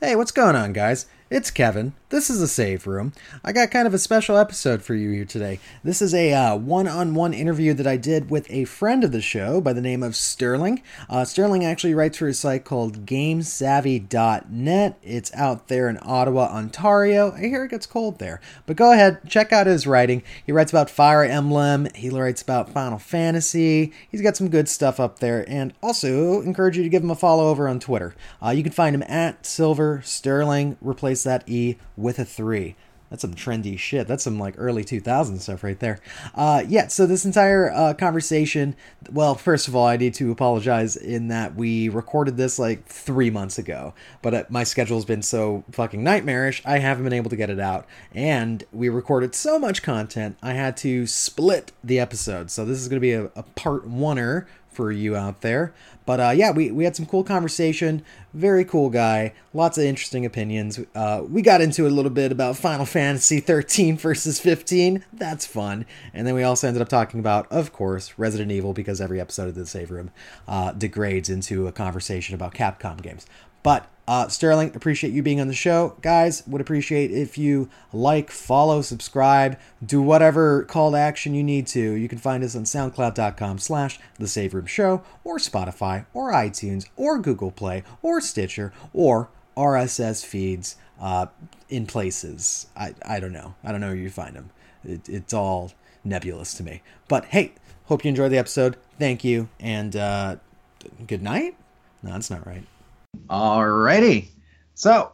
Hey, what's going on, guys? It's Kevin. This is a save room. I got kind of a special episode for you here today. This is a uh, one-on-one interview that I did with a friend of the show by the name of Sterling. Uh, Sterling actually writes for a site called GameSavvy.net. It's out there in Ottawa, Ontario. I hear it gets cold there, but go ahead, check out his writing. He writes about Fire Emblem. He writes about Final Fantasy. He's got some good stuff up there, and also encourage you to give him a follow over on Twitter. Uh, you can find him at Silver Sterling. Replace that E with a 3. That's some trendy shit. That's some like early 2000 stuff right there. Uh, yeah, so this entire uh, conversation, well, first of all, I need to apologize in that we recorded this like three months ago, but uh, my schedule's been so fucking nightmarish, I haven't been able to get it out. And we recorded so much content, I had to split the episode. So this is going to be a, a part oneer for you out there. But uh, yeah, we, we had some cool conversation. Very cool guy. Lots of interesting opinions. Uh, we got into a little bit about Final Fantasy 13 versus 15. That's fun. And then we also ended up talking about, of course, Resident Evil because every episode of the Save Room uh, degrades into a conversation about Capcom games. But uh, Sterling, appreciate you being on the show. Guys, would appreciate if you like, follow, subscribe, do whatever call to action you need to. You can find us on soundcloud.com slash the Save Room Show, or Spotify, or iTunes, or Google Play, or Stitcher, or RSS feeds uh, in places. I, I don't know. I don't know where you find them. It, it's all nebulous to me. But hey, hope you enjoyed the episode. Thank you, and uh, good night? No, that's not right. Alrighty. So,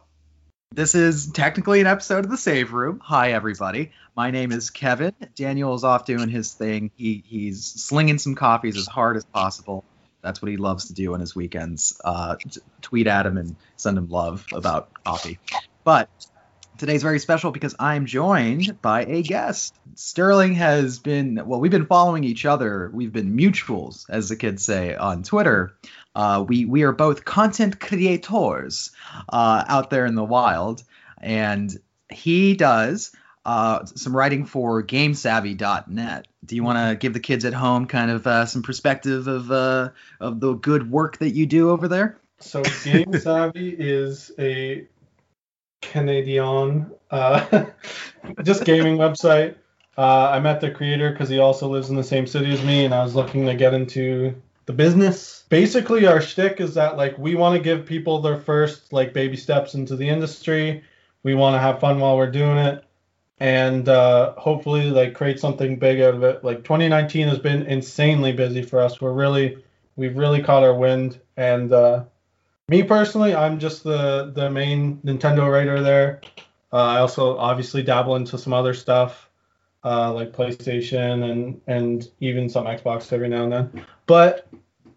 this is technically an episode of the Save Room. Hi, everybody. My name is Kevin. Daniel is off doing his thing. He he's slinging some coffees as hard as possible. That's what he loves to do on his weekends. Uh, t- tweet at him and send him love about coffee. But today's very special because I'm joined by a guest. Sterling has been, well, we've been following each other. We've been mutuals, as the kids say on Twitter. Uh, we we are both content creators uh, out there in the wild, and he does uh, some writing for GameSavvy.net. Do you want to give the kids at home kind of uh, some perspective of uh, of the good work that you do over there? So GameSavvy is a Canadian uh, just gaming website. I met the creator because he also lives in the same city as me, and I was looking to get into the business. Basically, our shtick is that like we want to give people their first like baby steps into the industry. We want to have fun while we're doing it, and uh, hopefully like create something big out of it. Like 2019 has been insanely busy for us. We're really we've really caught our wind, and uh, me personally, I'm just the the main Nintendo writer there. Uh, I also obviously dabble into some other stuff uh, like PlayStation and and even some Xbox every now and then. But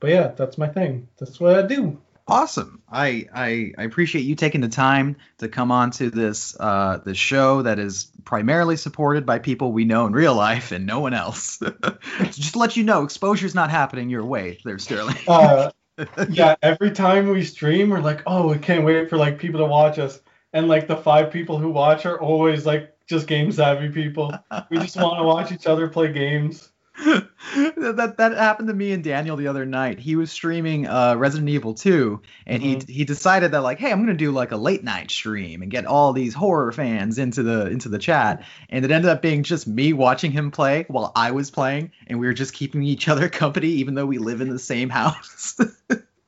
but yeah, that's my thing. That's what I do. Awesome. I, I I appreciate you taking the time to come on to this uh this show that is primarily supported by people we know in real life and no one else. Just to let you know, exposure's not happening your way there, Sterling. Uh, yeah, every time we stream, we're like, oh, we can't wait for like people to watch us, and like the five people who watch are always like just game savvy people. We just want to watch each other play games. that that happened to me and Daniel the other night. He was streaming uh, Resident Evil 2, and Mhm. he he decided that like, hey, I'm gonna do like a late night stream and get all these horror fans into the into the chat. And it ended up being just me watching him play while I was playing, and we were just keeping each other company, even though we live in the same house.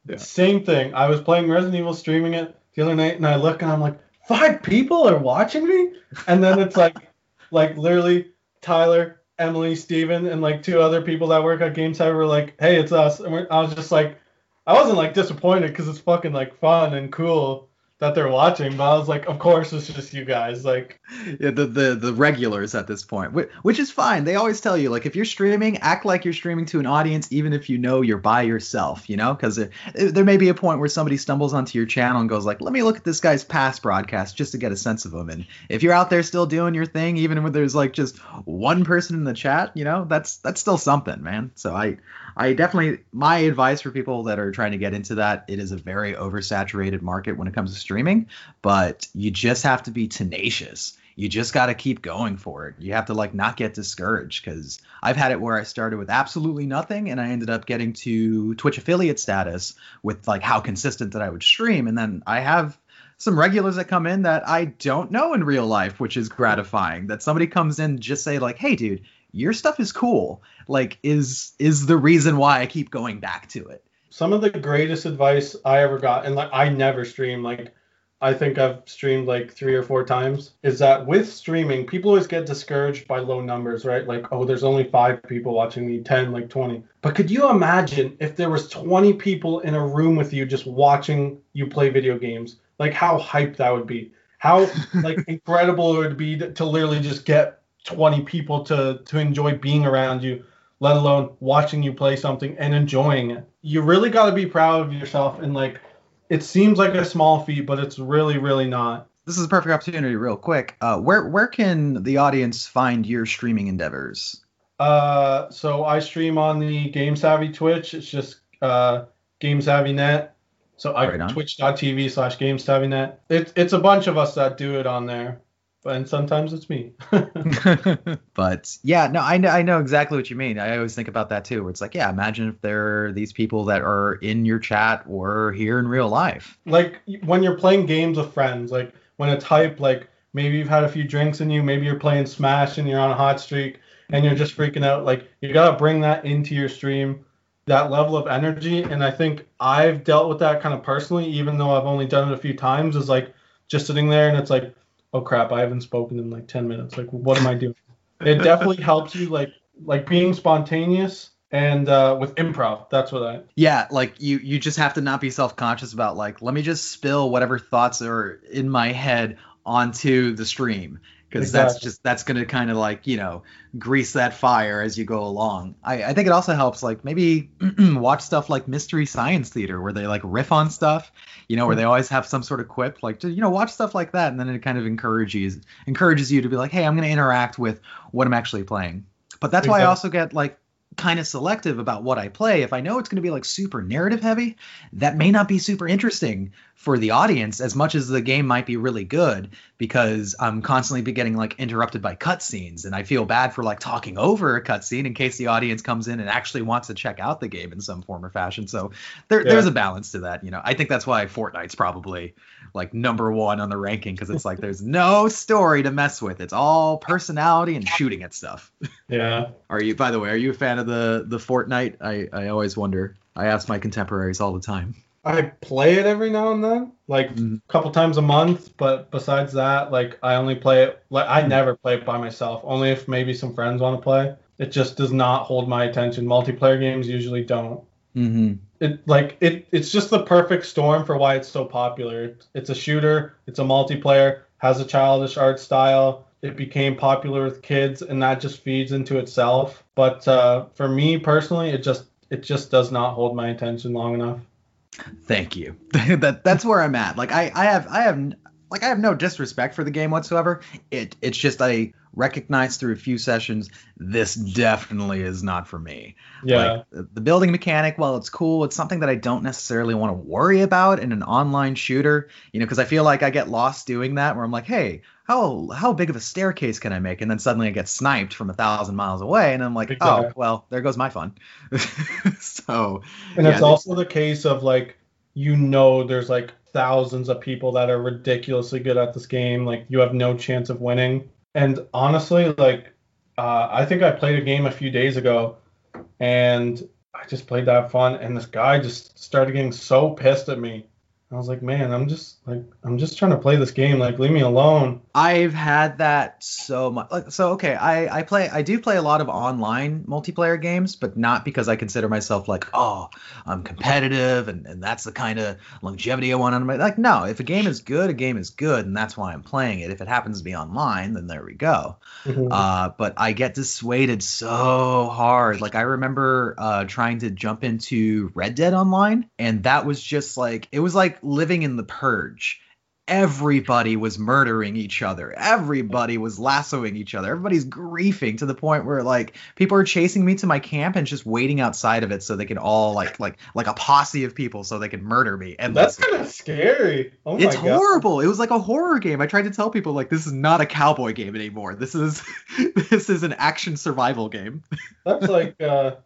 Yeah. Same thing. I was playing Resident Evil, streaming it the other night, and I look and I'm like, five people are watching me, and then it's like, like literally Tyler, Emily, Steven, and like two other people that work at GameSavvy were like, hey, it's us, and we're, I was just like, I wasn't like disappointed because it's fucking like fun and cool that they're watching, but I was like, of course it's just you guys, like. yeah, the, the the regulars at this point, which, which is fine. They always tell you like if you're streaming, act like you're streaming to an audience, even if you know you're by yourself. You know, because there, may be a point where somebody stumbles onto your channel and goes like, "Let me look at this guy's past broadcast just to get a sense of him." And if you're out there still doing your thing, even when there's like just one person in the chat, you know, that's that's still something, man. So I I definitely my advice for people that are trying to get into that, it is a very oversaturated market when it comes to streaming, but you just have to be tenacious. You just got to keep going for it. You have to like not get discouraged cuz I've had it where I started with absolutely nothing and I ended up getting to Twitch affiliate status with like how consistent that I would stream and then I have some regulars that come in that I don't know in real life, which is gratifying. That somebody comes in just say like, "Hey, dude, your stuff is cool." Like, is is the reason why I keep going back to it. Some of the greatest advice I ever got, and like I never stream. Like, I think I've streamed like three or four times. Is that with streaming, people always get discouraged by low numbers, right? Like, oh, there's only five people watching me, ten, like twenty. But could you imagine if there was twenty people in a room with you just watching you play video games? like how hyped that would be how like incredible it would be to, to, literally just get 20 people to to enjoy being around you let alone watching you play something and enjoying it. You really got to be proud of yourself and like it seems like a small feat but it's really really not. This is a perfect opportunity real quick. Uh, where where can the audience find your streaming endeavors? Uh so i stream on the game savvy twitch. It's just uh game savvy net. So I right twitch.tv slash GameSavvyNet. It's it's a bunch of us that do it on there. And sometimes it's me. but yeah, no, I know I know exactly what you mean. I always think about that too. Where it's like, yeah, imagine if there are these people that are in your chat or here in real life. Like when you're playing games with friends, like when it's hype, like maybe you've had a few drinks in you, maybe you're playing Smash and you're on a hot streak and you're just freaking out. Like you gotta bring that into your stream that level of energy. And I think I've dealt with that kind of personally, even though I've only done it a few times, is like just sitting there and it's like, oh crap, I haven't spoken in like 10 minutes. Like, what am I doing? it definitely helps you like like being spontaneous and uh, with improv that's what i yeah like you you just have to not be self-conscious about like let me just spill whatever thoughts are in my head onto the stream because exactly. that's just that's gonna kind of like you know grease that fire as you go along. I, I think it also helps like maybe watch stuff like Mystery Science Theater where they like riff on stuff, you know, where they mm-hmm. always have some sort of quip. Like to you know, watch stuff like that, and then it kind of encourages encourages you to be like, hey, I'm gonna interact with what I'm actually playing. But that's exactly. why I also get like kind of selective about what I play. If I know it's going to be like super narrative heavy, that may not be super interesting for the audience as much as the game might be really good because I'm constantly be getting like interrupted by cutscenes and I feel bad for like talking over a cutscene in case the audience comes in and actually wants to check out the game in some form or fashion. So there, yeah. there's a balance to that, you know. I think that's why Fortnite's probably like number one on the ranking because it's like there's no story to mess with. It's all personality and shooting at stuff. Yeah. Are you by the way, are you a fan of the the Fortnite? I I always wonder. I ask my contemporaries all the time. I play it every now and then, like a mm-hmm. couple times a month. But besides that, like I only play it. Like I never play it by myself. Only if maybe some friends want to play. It just does not hold my attention. Multiplayer games usually don't. Mm-hmm. It like it. It's just the perfect storm for why it's so popular. It's a shooter. It's a multiplayer. Has a childish art style. It became popular with kids, and that just feeds into itself. But uh, for me personally, it just it just does not hold my attention long enough. Thank you. that that's where I'm at. Like I I have I have like I have no disrespect for the game whatsoever. It it's just I recognize through a few sessions this definitely is not for me. Yeah. Like, the building mechanic, while it's cool, it's something that I don't necessarily want to worry about in an online shooter. You know, because I feel like I get lost doing that where I'm like, hey, how how big of a staircase can I make? And then suddenly I get sniped from a thousand miles away, and I'm like, oh, exactly. oh well, there goes my fun. so And yeah, it's also the case of like you know there's like thousands of people that are ridiculously good at this game. Like you have no chance of winning. And honestly, like uh, I think I played a game a few days ago, and I just played that fun, and this guy just started getting so pissed at me. I was like, man, I'm just like, I'm just trying to play this game. Like, leave me alone. I've had that so much. Like, so okay, I I play, I do play a lot of online multiplayer games, but not because I consider myself like, oh, I'm competitive and and that's the kind of longevity I want on my. Like, no, if a game is good, a game is good, and that's why I'm playing it. If it happens to be online, then there we go. Mm-hmm. Uh, but I get dissuaded so hard. Like, I remember uh, trying to jump into Red Dead Online, and that was just like, it was like living in the purge everybody was murdering each other. Everybody was lassoing each other. Everybody's griefing to the point where like people are chasing me to my camp and just waiting outside of it so they can all like like like a posse of people so they can murder me. And that's kind of scary. Oh it's God. horrible. It was like a horror game. I tried to tell people like this is not a cowboy game anymore. This is this is an action survival game. that's like uh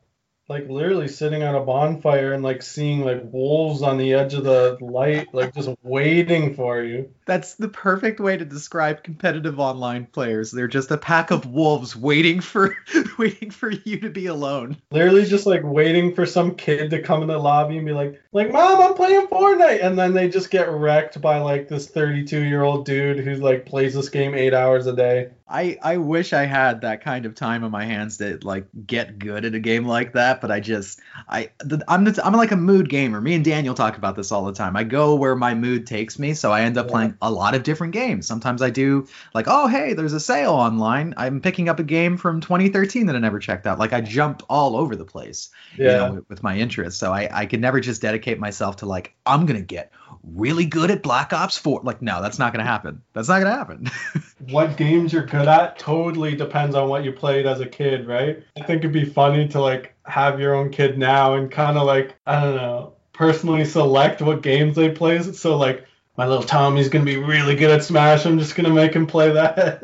like literally sitting on a bonfire and like seeing like wolves on the edge of the light, like just waiting for you. That's the perfect way to describe competitive online players. They're just a pack of wolves waiting for waiting for you to be alone. Literally just like waiting for some kid to come in the lobby and be like, like, Mom, I'm playing Fortnite and then they just get wrecked by like this 32 year old dude who like plays this game eight hours a day. I, I wish I had that kind of time on my hands to like get good at a game like that, but I just I I'm the, I'm like a mood gamer. Me and Daniel talk about this all the time. I go where my mood takes me, so I end up yeah. playing a lot of different games. Sometimes I do like, oh hey, there's a sale online. I'm picking up a game from 2013 that I never checked out. Like I jump all over the place, yeah. you know, with, with my interests. So I I could never just dedicate myself to like I'm gonna get really good at Black Ops 4. Like, no, that's not going to happen. That's not going to happen. what games you're good at totally depends on what you played as a kid, right? I think it'd be funny to like have your own kid now and kind of like, I don't know, personally select what games they play. So, like, my little Tommy's going to be really good at Smash. I'm just going to make him play that.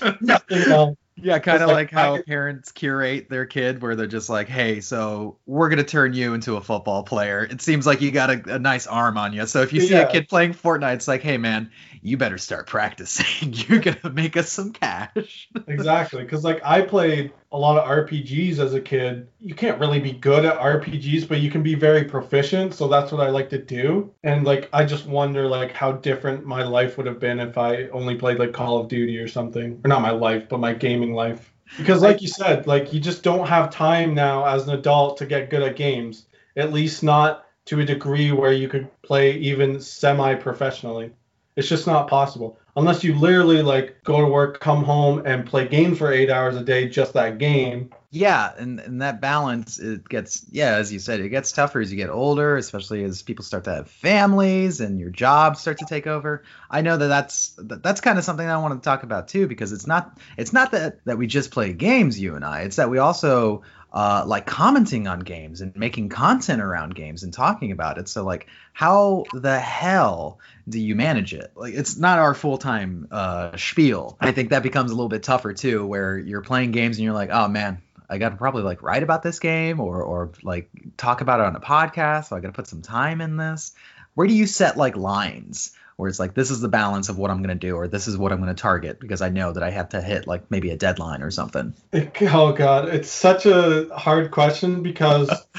Nothing else. Yeah, kind of like, like, how parents curate their kid, where they're just like, "Hey, so we're gonna turn you into a football player." It seems like you got a, a nice arm on you. So if you see yeah. a kid playing Fortnite, it's like, "Hey, man, you better start practicing. You're gonna make us some cash. exactly, because like I played a lot of RPGs as a kid. You can't really be good at RPGs, but you can be very proficient. So that's what I like to do. And like I just wonder like how different my life would have been if I only played like Call of Duty or something, or not my life, but my gaming life. Because like you said, like you just don't have time now as an adult to get good at games. At least not to a degree where you could play even semi professionally. It's just not possible unless you literally like go to work, come home, and play games for eight hours a day, just that game. Yeah, and, and that balance it gets yeah, as you said, it gets tougher as you get older, especially as people start to have families and your jobs start to take over. I know that that's that's kind of something I want to talk about too because it's not it's not that that we just play games, you and I. It's that we also uh, like commenting on games and making content around games and talking about it. So like, how the hell do you manage it? Like, it's not our full time uh, spiel. I think that becomes a little bit tougher too, where you're playing games and you're like, oh man. I got to probably like write about this game or or like talk about it on a podcast. So I got to put some time in this. Where do you set like lines where it's like this is the balance of what I'm going to do or this is what I'm going to target because I know that I have to hit like maybe a deadline or something. Oh god, it's such a hard question because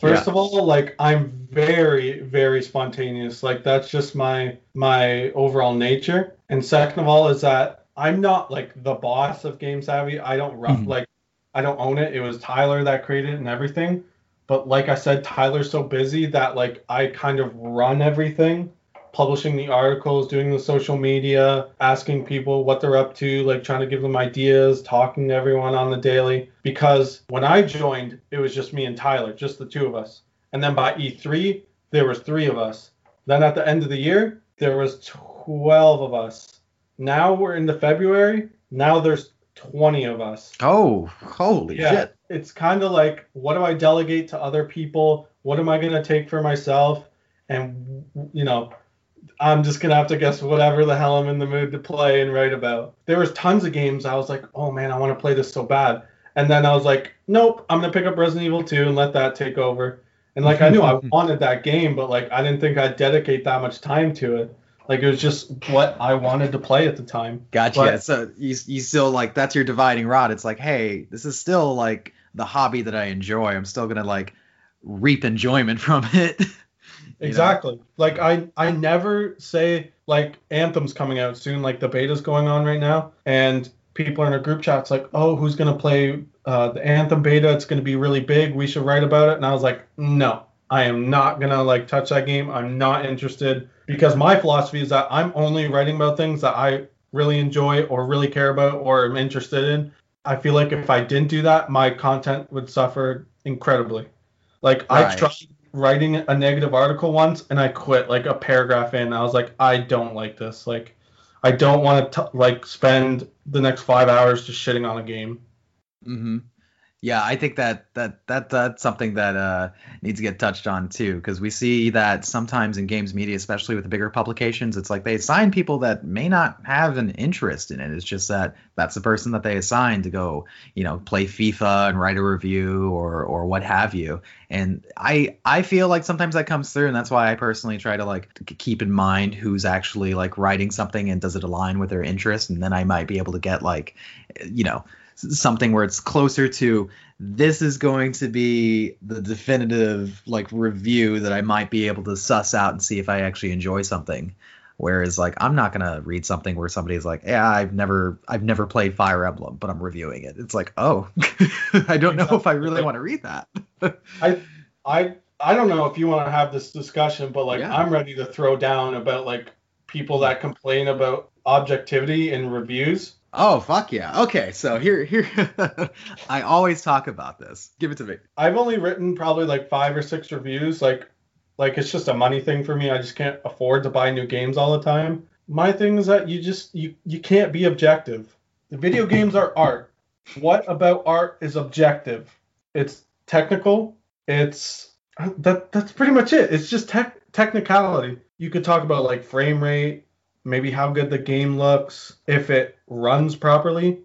first yeah. of all, like I'm very very spontaneous. Like that's just my my overall nature. And second of all is that I'm not like the boss of Game Savvy. I don't run mm-hmm. like I don't own it. It was Tyler that created it and everything. But like I said, Tyler's so busy that like I kind of run everything publishing the articles, doing the social media, asking people what they're up to, like trying to give them ideas, talking to everyone on the daily. Because when I joined, it was just me and Tyler, just the two of us. And then by E3, there was three of us. Then at the end of the year, there was 12 of us. Now we're into February. Now there's 20 of us. Oh, holy yeah, shit. It's kind of like, what do I delegate to other people? What am I going to take for myself? And, you know, I'm just gonna have to guess whatever the hell I'm in the mood to play and write about. There was tons of games I was like, oh man, I want to play this so bad, and then I was like, nope, I'm gonna pick up Resident Evil 2 and let that take over. And like I knew I wanted that game, but like I didn't think I'd dedicate that much time to it. Like it was just what I wanted to play at the time. Gotcha. But, so you you still like that's your dividing rod. It's like, hey, this is still like the hobby that I enjoy. I'm still gonna like reap enjoyment from it. Exactly. Know? Like I I never say like Anthem's coming out soon, like the beta's going on right now, and people are in a group chat. It's like, oh, who's gonna play uh, the Anthem beta? It's gonna be really big. We should write about it. And I was like, no, I am not gonna like touch that game. I'm not interested because my philosophy is that I'm only writing about things that I really enjoy or really care about or am interested in. I feel like if I didn't do that, my content would suffer incredibly. Like right. I tried writing a negative article once and I quit like a paragraph in. I was like, I don't like this. Like, I don't want to like spend the next five hours just shitting on a game. Mm-hmm. Yeah, I think that that that that's something that uh, needs to get touched on too, because we see that sometimes in games media, especially with the bigger publications, it's like they assign people that may not have an interest in it. It's just that that's the person that they assign to go, you know, play FIFA and write a review or or what have you. And I I feel like sometimes that comes through, and that's why I personally try to like keep in mind who's actually like writing something and does it align with their interest, and then I might be able to get like, you know something where it's closer to this is going to be the definitive like review that I might be able to suss out and see if I actually enjoy something. Whereas like I'm not gonna read something where somebody's like, yeah, I've never I've never played Fire Emblem, but I'm reviewing it. It's like, oh, I don't know if I really want to read that. I I I don't know if you want to have this discussion, but like yeah. I'm ready to throw down about like people that complain about objectivity in reviews Oh fuck yeah. Okay, so here here I always talk about this. Give it to me. I've only written probably like 5 or 6 reviews like like it's just a money thing for me. I just can't afford to buy new games all the time. My thing is that you just you you can't be objective. The video games are art. What about art is objective? It's technical. It's that that's pretty much it. It's just tech technicality. You could talk about like frame rate, maybe how good the game looks, if it runs properly.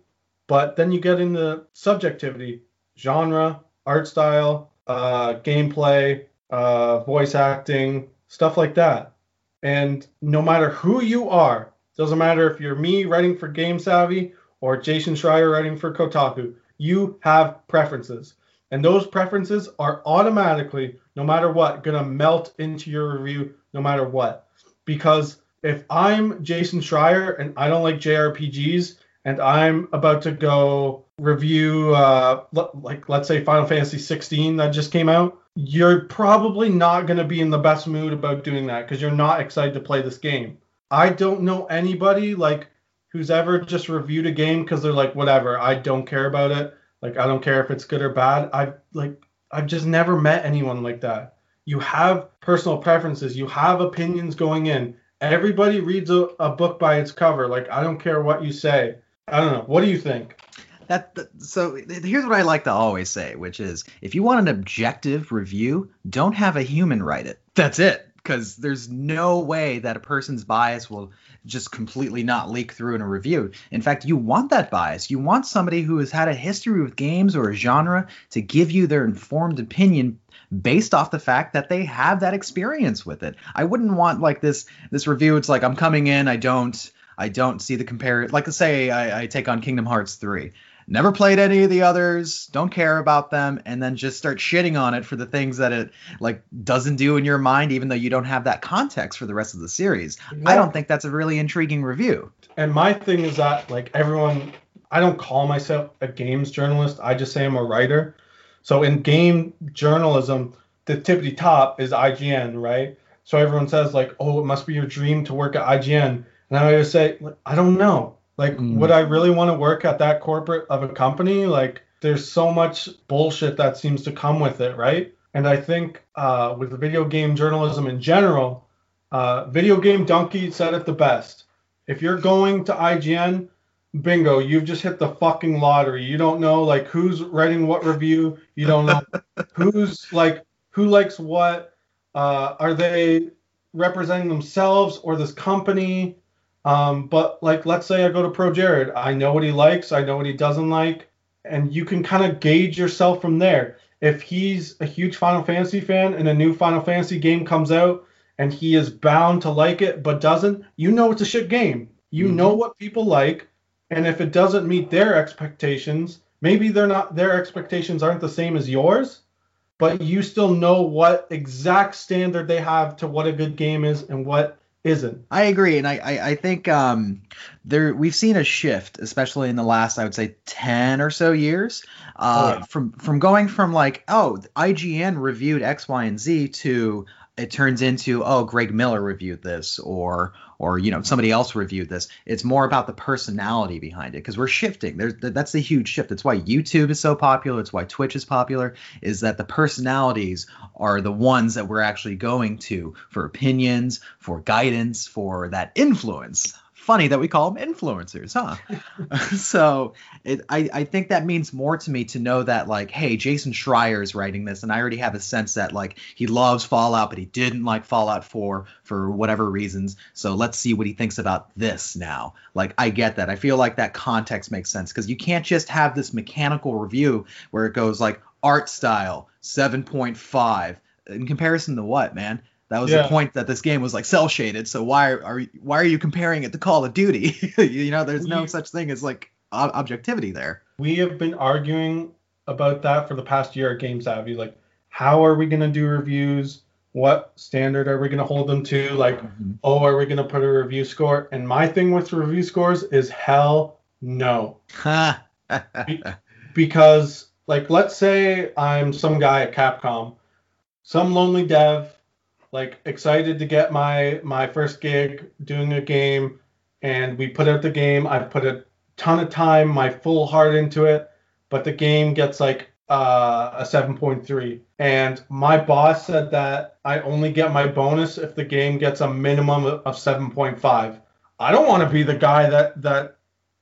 But then you get into subjectivity, genre, art style, uh, gameplay, uh, voice acting, stuff like that. And no matter who you are, doesn't matter if you're me writing for Game Savvy or Jason Schreier writing for Kotaku, you have preferences. And those preferences are automatically, no matter what, going to melt into your review no matter what. Because if I'm Jason Schreier and I don't like JRPGs and I'm about to go review uh like let's say Final Fantasy 16 that just came out, you're probably not going to be in the best mood about doing that because you're not excited to play this game. I don't know anybody like who's ever just reviewed a game because they're like whatever, I don't care about it. Like I don't care if it's good or bad. I've like I've just never met anyone like that. You have personal preferences, you have opinions going in everybody reads a, a book by its cover. Like I don't care what you say. I don't know. What do you think? That, so here's what I like to always say, which is if you want an objective review, don't have a human write it. That's it. Because there's no way that a person's bias will just completely not leak through in a review. In fact, you want that bias. You want somebody who has had a history with games or a genre to give you their informed opinion based off the fact that they have that experience with it. I wouldn't want like this this review. It's like I'm coming in, I don't I don't see the compare. Like let's say I, I take on Kingdom Hearts three. Never played any of the others, don't care about them, and then just start shitting on it for the things that it like doesn't do in your mind, even though you don't have that context for the rest of the series. Yeah. I don't think that's a really intriguing review. And my thing is that like everyone I don't call myself a games journalist. I just say I'm a writer. So in game journalism, the tippity top is IGN, right? So everyone says like, "Oh, it must be your dream to work at IGN," and I always say, "I don't know. Like, mm. would I really want to work at that corporate of a company? Like, there's so much bullshit that seems to come with it, right?" And I think uh, with video game journalism in general, uh, Video Game Dunkey said it the best. If you're going to IGN, bingo, you've just hit the fucking lottery. You don't know like who's writing what review. You don't know who's like who likes what. Uh, are they representing themselves or this company? Um, but like, let's say I go to ProJared. I know what he likes. I know what he doesn't like, and you can kind of gauge yourself from there. If he's a huge Final Fantasy fan and a new Final Fantasy game comes out and he is bound to like it but doesn't, you know it's a shit game. You mm-hmm. know what people like and if it doesn't meet their expectations, maybe they're not their expectations aren't the same as yours, but you still know what exact standard they have to what a good game is and what isn't. I agree, and I I, I think um, there we've seen a shift, especially in the last I would say ten or so years, uh, oh, yeah. from from going from like oh IGN reviewed X Y and Z to it turns into oh Greg Miller reviewed this or or you know somebody else reviewed this it's more about the personality behind it because we're shifting. There's, that's the huge shift. That's why youtube is so popular. It's why twitch is popular is that the personalities are the ones that we're actually going to for opinions for guidance for that influence funny that we call them influencers, huh? so it, I, I think that means more to me to know that like, hey, Jason Schreier is writing this, and I already have a sense that like he loves Fallout, but he didn't like Fallout 4 for whatever reasons. So let's see what he thinks about this now. Like I get that. I feel like that context makes sense because you can't just have this mechanical review where it goes like art style 7.5 in comparison to what, man? That was Yeah. the point that this game was like cel shaded. So why are why are you comparing it to Call of Duty? you know, there's no We- such thing as like ob- objectivity there. we have been arguing about that for the past year at Game Savvy. Like, how are we going to do reviews? What standard are we going to hold them to? Like, mm-hmm. oh, are we going to put a review score? And my thing with review scores is hell no. Ha. Because, like, let's say I'm some guy at Capcom, some lonely dev, like excited to get my my first gig doing a game, and we put out the game. I've put a ton of time, my full heart into it, but the game gets like uh, a 7.3. And my boss said that I only get my bonus if the game gets a minimum of of 7.5. I don't want to be the guy that that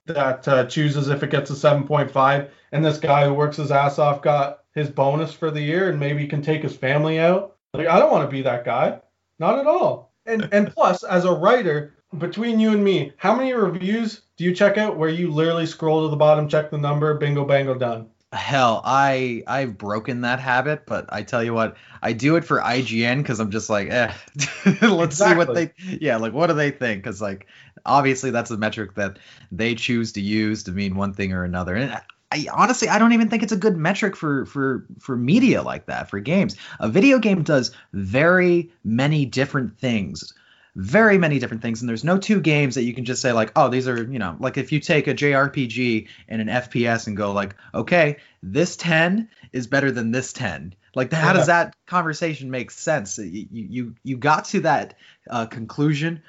that uh, chooses if it gets a 7.5 and this guy who works his ass off got his bonus for the year and maybe can take his family out. Like I don't want to be that guy. Not at all. And and plus as a writer, between you and me, how many reviews do you check out where you literally scroll to the bottom, check the number, bingo bango done? Hell, I I've broken that habit, but I tell you what, I do it for IGN because I'm just like, eh, let's see what they, yeah, like what do they think? Because like obviously that's a metric that they choose to use to mean one thing or another, and I, honestly I don't even think it's a good metric for for for media like that for games. A video game does very many different things very many different things and there's no two games that you can just say like oh these are you know like if you take a jrpg and an fps and go like okay this 10 is better than this 10 like how does that conversation make sense? You you you got to that uh, conclusion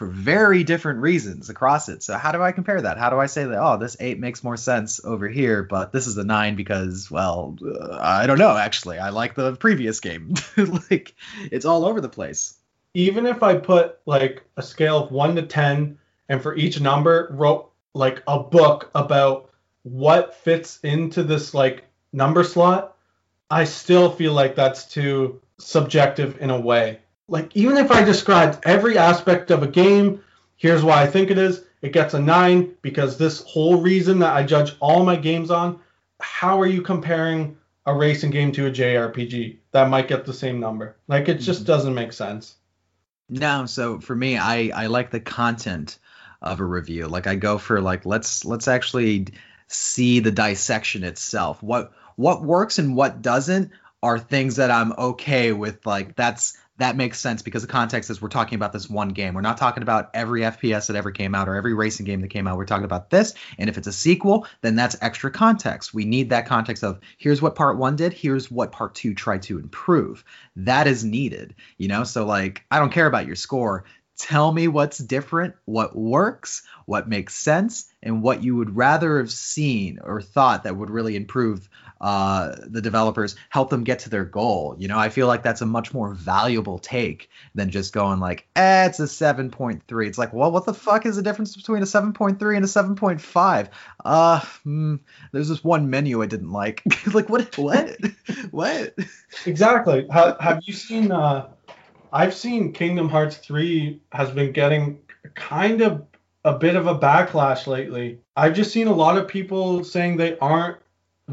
for very different reasons across it. So how do i compare that? How do i say that oh this 8 makes more sense over here but this is a 9 because well uh, i don't know actually. I like the previous game. Like it's all over the place. Even if I put like a scale of 1 to 10 and for each number wrote like a book about what fits into this like number slot, I still feel like that's too subjective in a way. Like even if I described every aspect of a game, here's why I think it is, it gets a 9 because this whole reason that I judge all my games on, how are you comparing a racing game to a JRPG that might get the same number? Like it just Mhm. doesn't make sense. No, so for me, I I like the content of a review. Like I go for like let's let's actually see the dissection itself. What what works and what doesn't are things that I'm okay with. Like that's that makes sense because the context is we're talking about this one game. We're not talking about every FPS that ever came out or every racing game that came out. We're talking about this. And if it's a sequel, then that's extra context. We need that context of here's what part one did, here's what part two tried to improve. That is needed, you know? So, like, I don't care about your score. Tell me what's different, what works, what makes sense, and what you would rather have seen or thought that would really improve uh, the developers, help them get to their goal. You know, I feel like that's a much more valuable take than just going like, eh, it's a 7.3. It's like, well, what the fuck is the difference between a 7.3 and a 7.5? Uh, hmm, there's this one menu I didn't like. like, what? What? what? Exactly. Ha- have you seen? Uh, I've seen Kingdom Hearts 3 has been getting kind of a bit of a backlash lately. I've just seen a lot of people saying they aren't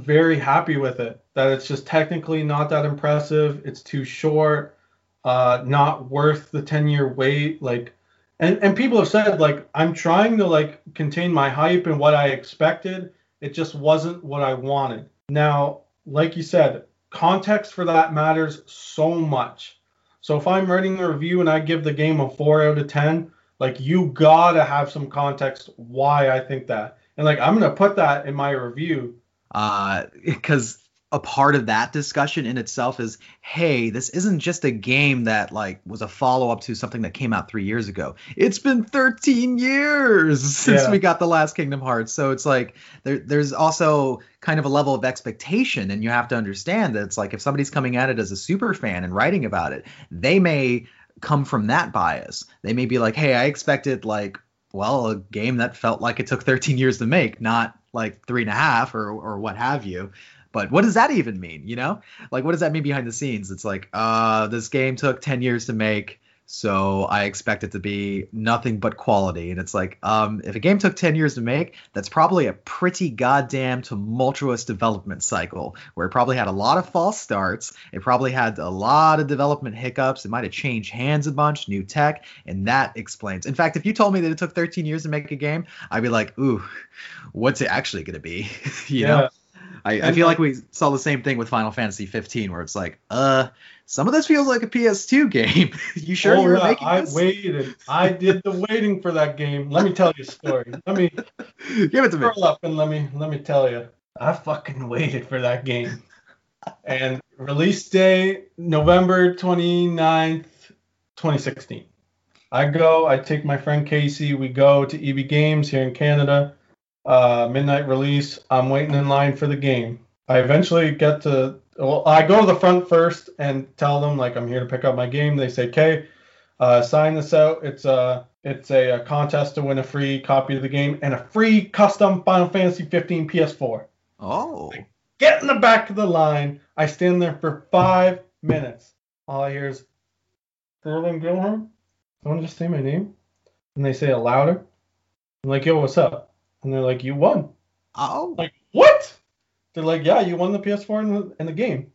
very happy with it. That it's just technically not that impressive. It's too short. Uh, not worth the 10 year wait. Like, and and people have said like I'm trying to like contain my hype and what I expected. It just wasn't what I wanted. Now, like you said, context for that matters so much. So if I'm writing a review and I give the game a four out of ten, like you gotta have some context why I think that. And like I'm gonna put that in my review. Uh, because a part of that discussion in itself is hey this isn't just a game that like was a follow-up to something that came out three years ago. It's been 13 years since Yeah. we got the last kingdom hearts. So it's like there, there's also kind of a level of expectation and you have to understand that it's like if somebody's coming at it as a super fan and writing about it they may come from that bias. They may be like hey i expected like well, a game that felt like it took 13 years to make, not like three and a half or or what have you. But what does that even mean? You know, like what does that mean behind the scenes? It's like, uh, this game took 10 years to make so I expect it to be nothing but quality. And it's like, um, if a game took 10 years to make, that's probably a pretty goddamn tumultuous development cycle where it probably had a lot of false starts. It probably had a lot of development hiccups. It might have changed hands a bunch, new tech, and that explains. In fact, if you told me that it took 13 years to make a game, I'd be like, ooh, what's it actually going to be? you yeah. know? I, I, feel like we saw the same thing with Final Fantasy 15, where it's like, uh, some of this feels like a PS2 game. you sure oh, you were yeah, making I this? waited. I did the waiting for that game. Let me tell you a story. Let me give it to me. Curl up and let me let me tell you. I fucking waited for that game. and release day November 29th, 2016. I go, I take my friend Casey, we go to EB Games here in Canada. Uh, midnight release. I'm waiting in line for the game. I eventually get to well, I go to the front first and tell them like I'm here to pick up my game. They say, "Okay, uh, sign this out. It's a it's a, a, contest to win a free copy of the game and a free custom Final Fantasy 15 PS4." Oh. I get in the back of the line. I stand there for five minutes. All I hear is Sterling Gilham. Someone just say my name, and they say it louder. I'm like, "Yo, what's up?" And they're like, "You won." Oh. I'm like what? They're like, yeah, you won the PS4 in the, in the game.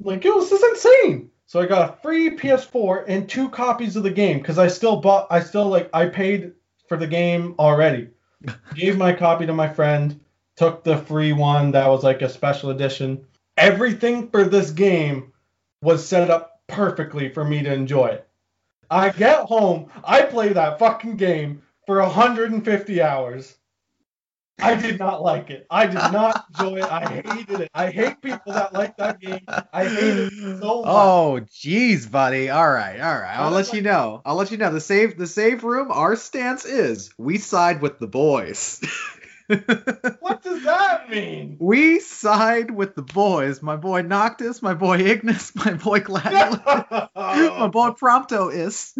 I'm like, yo, this is insane. So I got a free PS4 and two copies of the game because I still bought, I still like, I paid for the game already. Gave my copy to my friend, took the free one that was like a special edition. Everything for this game was set up perfectly for me to enjoy it. I get home, I play that fucking game for 150 hours. I did not like it. I did not enjoy it. I hated it. I hate people that like that game. I hate it so much. Oh, jeez, buddy. All right, all right. I'll let you know. I'll let you know. The save, the save room. Our stance is we side with the boys. what does that mean? We side with the boys. My boy Noctis, my boy Ignis, my boy Gladiolus, my boy Prompto is.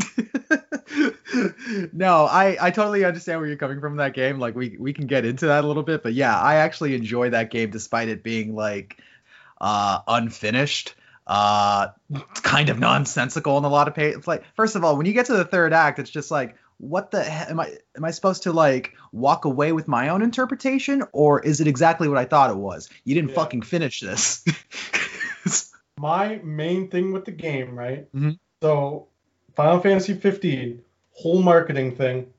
no, I, I totally understand where you're coming from in that game. Like we we can get into that a little bit, but yeah, I actually enjoy that game despite it being like uh unfinished uh kind of nonsensical in a lot of pages. Like first of all, when you get to the third act, it's just like what the am I am I supposed to like walk away with my own interpretation or is it exactly what I thought it was? You didn't yeah. fucking finish this. my main thing with the game, right? Mm-hmm. So Final Fantasy 15 whole marketing thing,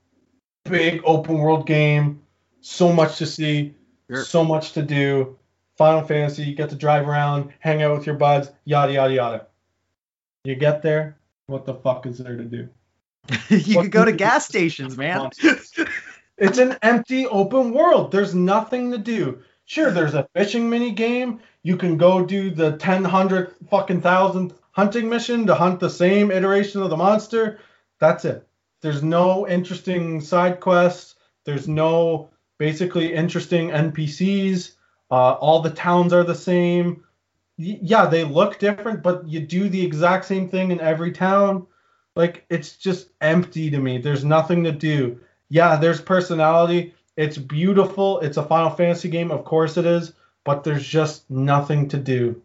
big open world game, so much to see, sure. so much to do. Final Fantasy, you get to drive around, hang out with your buds, yada yada yada. You get there, what the fuck is there to do? you could go to gas stations, man. it's an empty open world. There's nothing to do. Sure, there's a fishing mini game. You can go do the 10 hundredth fucking thousandth hunting mission to hunt the same iteration of the monster. That's it. There's no interesting side quests. There's no basically interesting NPCs. Uh, all the towns are the same. Y- yeah, they look different, but you do the exact same thing in every town. Like it's just empty to me. There's nothing to do. Yeah, there's personality. It's beautiful. It's a Final Fantasy game, of course it is, but there's just nothing to do.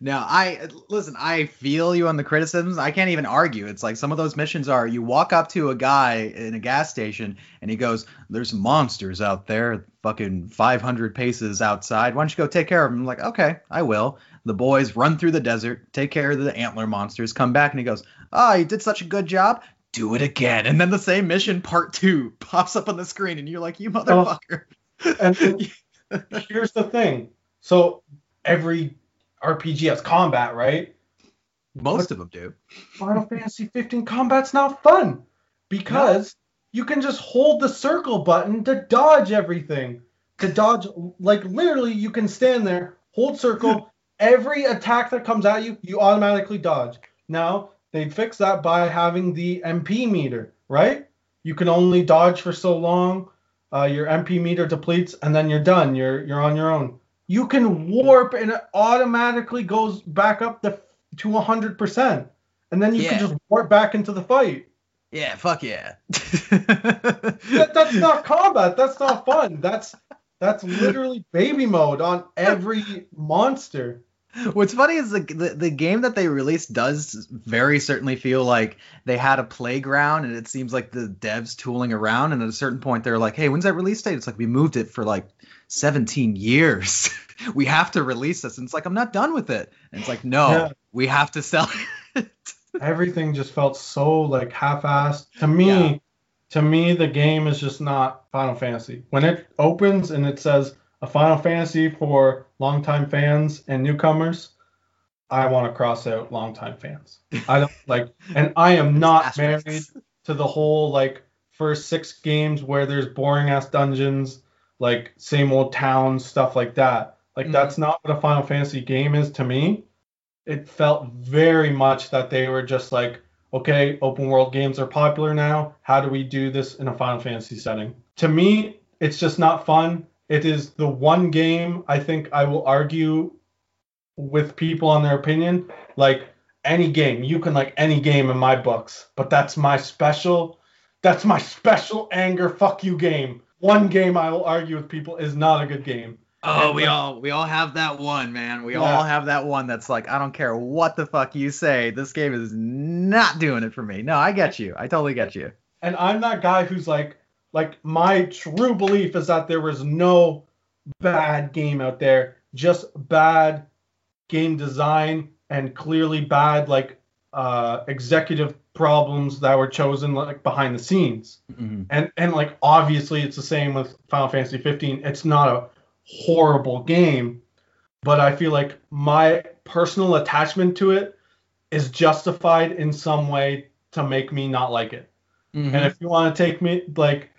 Now, I listen, I feel you on the criticisms. I can't even argue. It's like some of those missions are you walk up to a guy in a gas station and he goes, There's monsters out there, fucking 500 paces outside. Why don't you go take care of them? I'm like, Okay, I will. The boys run through the desert, take care of the antler monsters, come back, and he goes, Oh, you did such a good job. Do it again. And then the same mission, part two, pops up on the screen, and you're like, You motherfucker. and here's the thing. So every RPG has combat, right? Most but of them do. Final Fantasy 15 combat's not fun because no. you can just hold the circle button to dodge everything. To dodge, like literally, you can stand there, hold circle. Every attack that comes at you, you automatically dodge. Now they fix that by having the MP meter, right? You can only dodge for so long. Uh, your MP meter depletes, and then you're done. You're you're on your own you can warp and it automatically goes back up the, to 100%. And then you yeah. can just warp back into the fight. Yeah, fuck yeah. That, that's not combat. That's not fun. That's that's literally baby mode on every monster. What's funny is the, the the game that they released does very certainly feel like they had a playground, and it seems like the devs tooling around. And at a certain point, they're like, "Hey, when's that release date?" It's like we moved it for like 17 years. we have to release this, and it's like I'm not done with it. And it's like, no, Yeah. we have to sell it. Everything just felt so like half-assed. To me, Yeah. To me, the game is just not Final Fantasy. When it opens and it says a Final Fantasy for longtime fans and newcomers, I want to cross out longtime fans. I don't like, and I am not married to the whole like first six games where there's boring ass dungeons, like same old towns, stuff like that. Like Mhm. that's not what a Final Fantasy game is to me. It felt very much that they were just like, okay, open world games are popular now. How do we do this in a Final Fantasy setting? To me, it's just not fun. It is the one game I think I will argue with people on their opinion. Like any game, you can like any game in my books, but that's my special that's my special anger fuck you game. One game I will argue with people is not a good game. Oh, And, we like- all we all have that one, man. We Yeah. all have that one that's like, I don't care what the fuck you say. This game is not doing it for me. No, I get you. I totally get you. And I'm that guy who's like like my true belief is that there was no bad game out there, just bad game design and clearly bad like uh executive problems that were chosen like behind the scenes. Mhm. and and like obviously it's the same with Final Fantasy 15. It's not a horrible game, but I feel like my personal attachment to it is justified in some way to make me not like it. Mhm. And if you want to take me like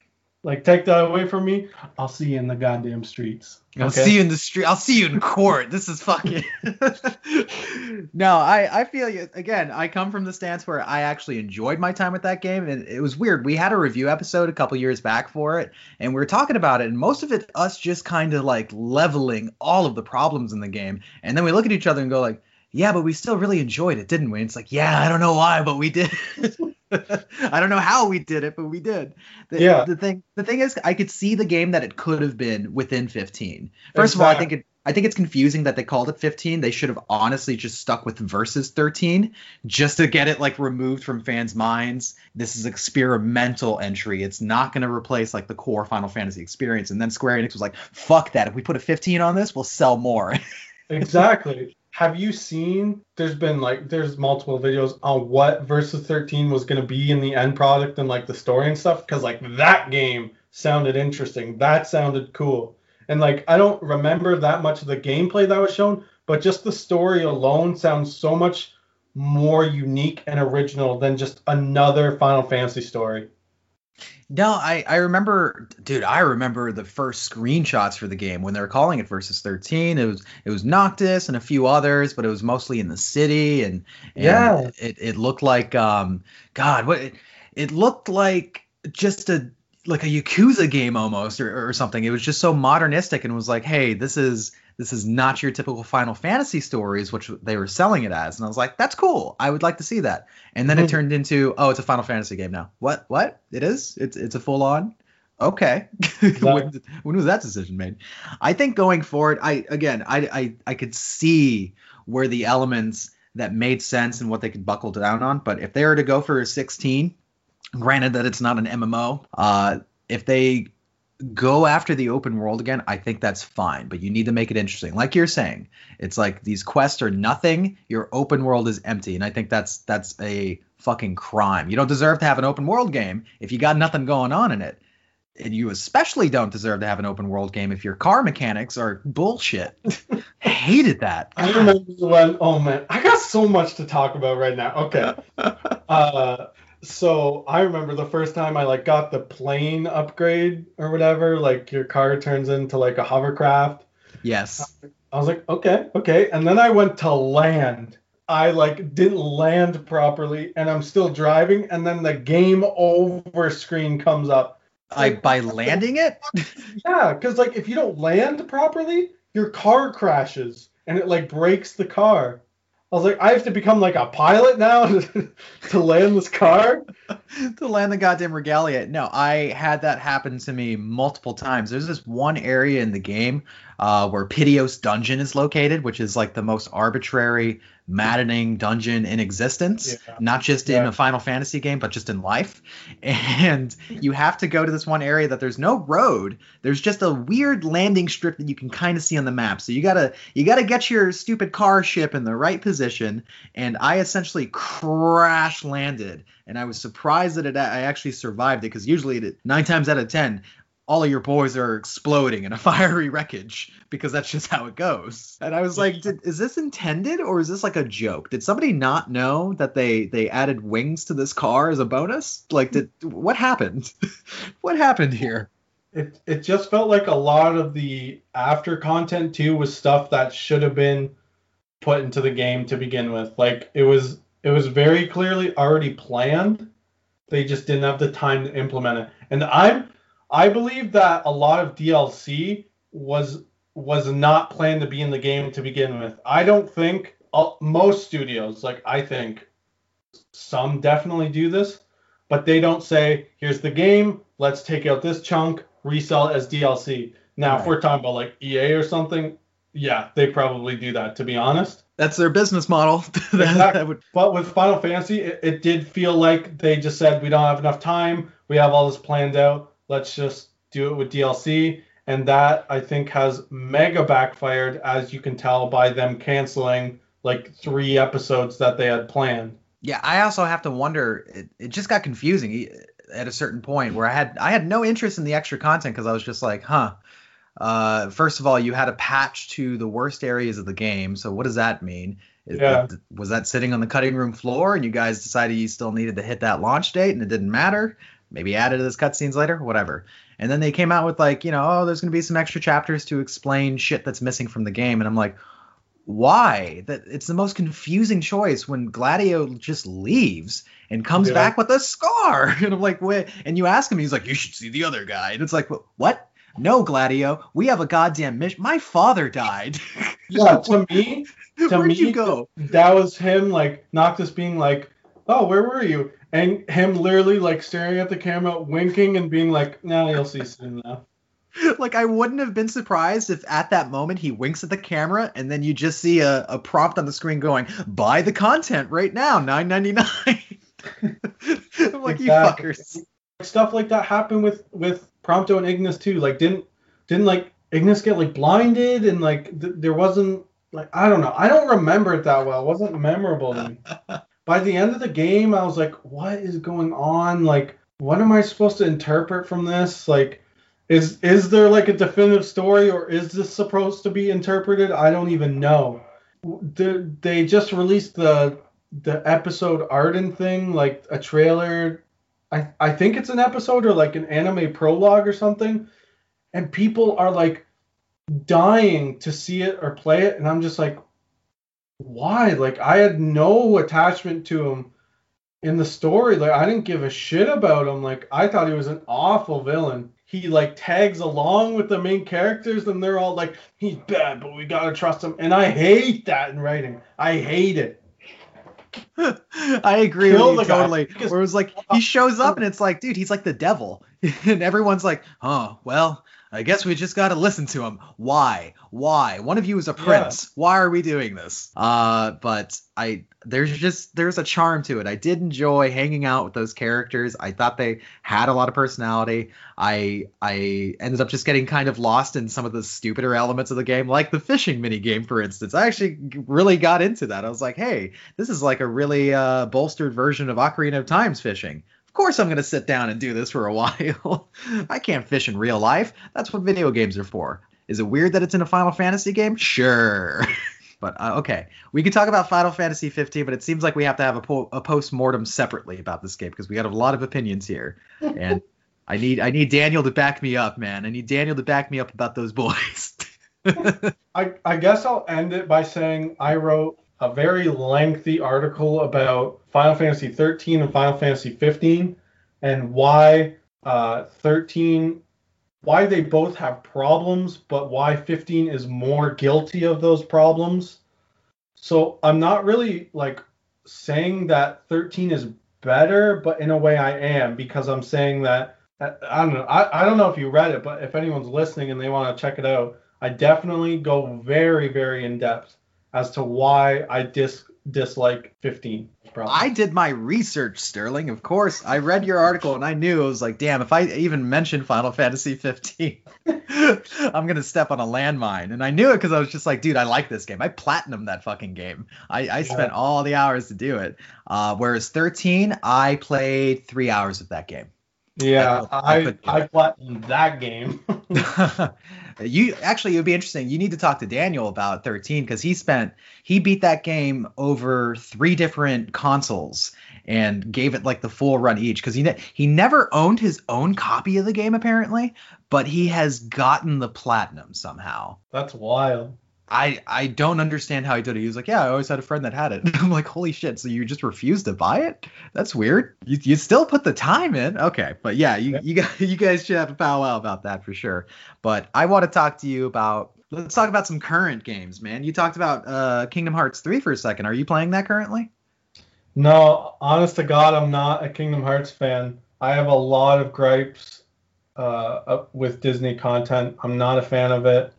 like take that away from me, I'll see you in the goddamn streets. I'll okay? see you in the street. I'll see you in court. This is fucking. no, I I feel you. Again, I come from the stance where I actually enjoyed my time with that game, and it was weird. We had a review episode a couple years back for it, and we were talking about it, and most of it us just kind of like leveling all of the problems in the game, and then we look at each other and go like, "Yeah, but we still really enjoyed it, didn't we?" And it's like, "Yeah, I don't know why, but we did." I don't know how we did it, but we did. The, Yeah. The thing, the thing is, I could see the game that it could have been within 15. First of all, I think it, I think it's confusing that they called it 15. They should have honestly just stuck with versus 13, just to get it like removed from fans' minds. This is experimental entry. It's not going to replace like the core Final Fantasy experience. And then Square Enix was like, "Fuck that! If we put a 15 on this, we'll sell more." exactly. Have you seen? There's been like there's multiple videos on what Versus 13 was going to be in the end product and like the story and stuff. Because like that game sounded interesting. That sounded cool. And like I don't remember that much of the gameplay that was shown, but just the story alone sounds so much more unique and original than just another Final Fantasy story. No, I, I remember, dude. I remember the first screenshots for the game when they were calling it Versus 13. It was it was Noctis and a few others, but it was mostly in the city, and, and Yeah. it, it looked like um God, what it, it looked like just a like a Yakuza game almost or, or something. It was just so modernistic and was like, hey, this is this is not your typical Final Fantasy stories, which they were selling it as. And I was like, that's cool. I would like to see that. And then it Mhm. turned into, oh, it's a Final Fantasy game now. What? What? It is? It's it's a full on. Okay. when, when was that decision made? I think going forward, I again, I I I could see where the elements that made sense and what they could buckle down on. But if they were to go for a 16, granted that it's not an MMO, uh, if they go after the open world again, I think that's fine. But you need to make it interesting, like you're saying. It's like these quests are nothing. Your open world is empty, and I think that's that's a fucking crime. You don't deserve to have an open world game if you got nothing going on in it. And you especially don't deserve to have an open world game if your car mechanics are bullshit. Hated that. I remember when. Oh man, I got so much to talk about right now. Okay. uh, so I remember the first time I like got the plane upgrade or whatever. Like your car turns into like a hovercraft. Yes. I was like, okay, okay. And then I went to land. I like didn't land properly, and I'm still driving. And then the game over screen comes up. I by landing it. Yeah, because like if you don't land properly, your car crashes and it like breaks the car. I was like, I have to become like a pilot now to, land this car. to land the goddamn regalia. No, I had that happen to me multiple times. There's this one area in the game uh, where Pitioss Dungeon is located, which is like the most arbitrary, maddening dungeon in existence. Yeah. Not just in a Final Fantasy game, but just in life. And you have to go to this one area that there's no road. There's just a weird landing strip that you can kind of see on the map. So you gotta you gotta get your stupid car ship in the right position. And I essentially crash landed, and I was surprised that it, I actually survived it because usually it, nine times out of ten all of your boys are exploding in a fiery wreckage because that's just how it goes. And I was like, Did, is this intended or is this like a joke? Did somebody not know that they they added wings to this car as a bonus? Like, did what happened? what happened here? It it just felt like a lot of the after content too was stuff that should have been put into the game to begin with. Like it was it was very clearly already planned. They just didn't have the time to implement it. And I'm I believe that a lot of DLC was was not planned to be in the game to begin with. I don't think uh, most studios, like I think some definitely do this, but they don't say, "Here's the game, let's take out this chunk, resell it as DLC." Now, if we're talking about like EA or something, yeah, they probably do that. To be honest, That's their business model. that, Exactly. that would but with Final Fantasy, it, it did feel like they just said, "We don't have enough time. We have all this planned out. Let's just do it with DLC." And that I think has mega backfired, as you can tell by them canceling like three episodes that they had planned. Yeah, I also have to wonder. It, it just got confusing at a certain point where I had I had no interest in the extra content because I was just like, huh. Uh, first of all, you had a patch to the worst areas of the game, so what does that mean? Yeah. Was that sitting on the cutting room floor, and you guys decided you still needed to hit that launch date, and it didn't matter? Maybe added to this cutscenes later, whatever. And then they came out with like, you know, oh, there's gonna be some extra chapters to explain shit that's missing from the game, and I'm like, why? That it's the most confusing choice when gladio just leaves and comes Yeah. back with a scar. And i'm like wait and you ask him he's like you should see the other guy. And it's like what? No gladio we have a goddamn mission. My father died. Yeah, to me, to where'd me, you go? that was him like Noctis being like, "Oh, where were you?" and him literally like staring at the camera, winking and being like, "No, you'll see soon now." like i wouldn't have been surprised if at that moment he winks at the camera and then you just see a, a prompt on the screen going buy the content right now 9.99 i'm like you fuckers Stuff like that happened with with Prompto and Ignis too. Like, didn't didn't like Ignis get like blinded and like th- there wasn't like I don't know. I don't remember it that well. It wasn't memorable to me. By the end of the game, I was like, "What is going on? Like, what am I supposed to interpret from this? Like, is is there like a definitive story or is this supposed to be interpreted? I don't even know. They, just released the the episode Ardyn thing, like a trailer. I I think it's an episode or like an anime prologue or something, and people are like dying to see it or play it, and I'm just like, why? Like I had no attachment to him in the story. Like I didn't give a shit about him. Like I thought he was an awful villain. He like tags along with the main characters, and they're all like, he's bad, but we gotta trust him. And I hate that in writing. I hate it. I agree Kill with you totally. Because- Where it was like he shows up and it's like, dude, he's like the devil, and everyone's like, oh, well, I guess we just got to listen to him. Why? Why? One of you is a prince. Why are we doing this? Uh, but I there's just there's a charm to it. I did enjoy hanging out with those characters. I thought they had a lot of personality. I I ended up just getting kind of lost in some of the stupider elements of the game, like the fishing mini game, for instance. I actually really got into that. I was like, hey, this is like a really uh, bolstered version of Ocarina of Time's fishing. Of course, I'm going to sit down and do this for a while. I can't fish in real life. That's what video games are for. Is it weird that it's in a Final Fantasy game? Sure. but uh, okay, we can talk about Final Fantasy 15, but it seems like we have to have a, po- a post mortem separately about this game because we got a lot of opinions here, and I need I need Daniel to back me up, man. I need Daniel to back me up about those boys. I, I guess I'll end it by saying I wrote a very lengthy article about Final Fantasy 13 and Final Fantasy 15 and why uh, 13 why they both have problems but why 15 is more guilty of those problems So I'm not really like saying that 13 is better, but in a way I am because I'm saying that I don't know. I, I don't know if you read it, but if anyone's listening and they want to check it out, I definitely go very, very in depth as to why I dis dislike 15. Probably. I did my research, Sterling. Of course, I read your article and I knew it was like, damn, if I even mention Final Fantasy 15, I'm gonna step on a landmine. And I knew it because I was just like, dude, I like this game. I platinum that fucking game. I, I spent yeah. all the hours to do it. Uh, whereas 13, I played three hours of that game. Yeah, I I, I platinumed that game. you actually it would be interesting. You need to talk to Daniel about 13 because he spent he beat that game over three different consoles and gave it like the full run each because he ne- he never owned his own copy of the game apparently, but he has gotten the platinum somehow. That's wild. I I don't understand how he did it. He was like, yeah, I always had a friend that had it. I'm like, holy shit! So you just refused to buy it? That's weird. You, you still put the time in, okay? But yeah, you you guys you guys should have a powwow about that for sure. But I want to talk to you about. Let's talk about some current games, man. You talked about uh, Kingdom Hearts 3 for a second. Are you playing that currently? No, honest to God, I'm not a Kingdom Hearts fan. I have a lot of gripes uh, with Disney content. I'm not a fan of it.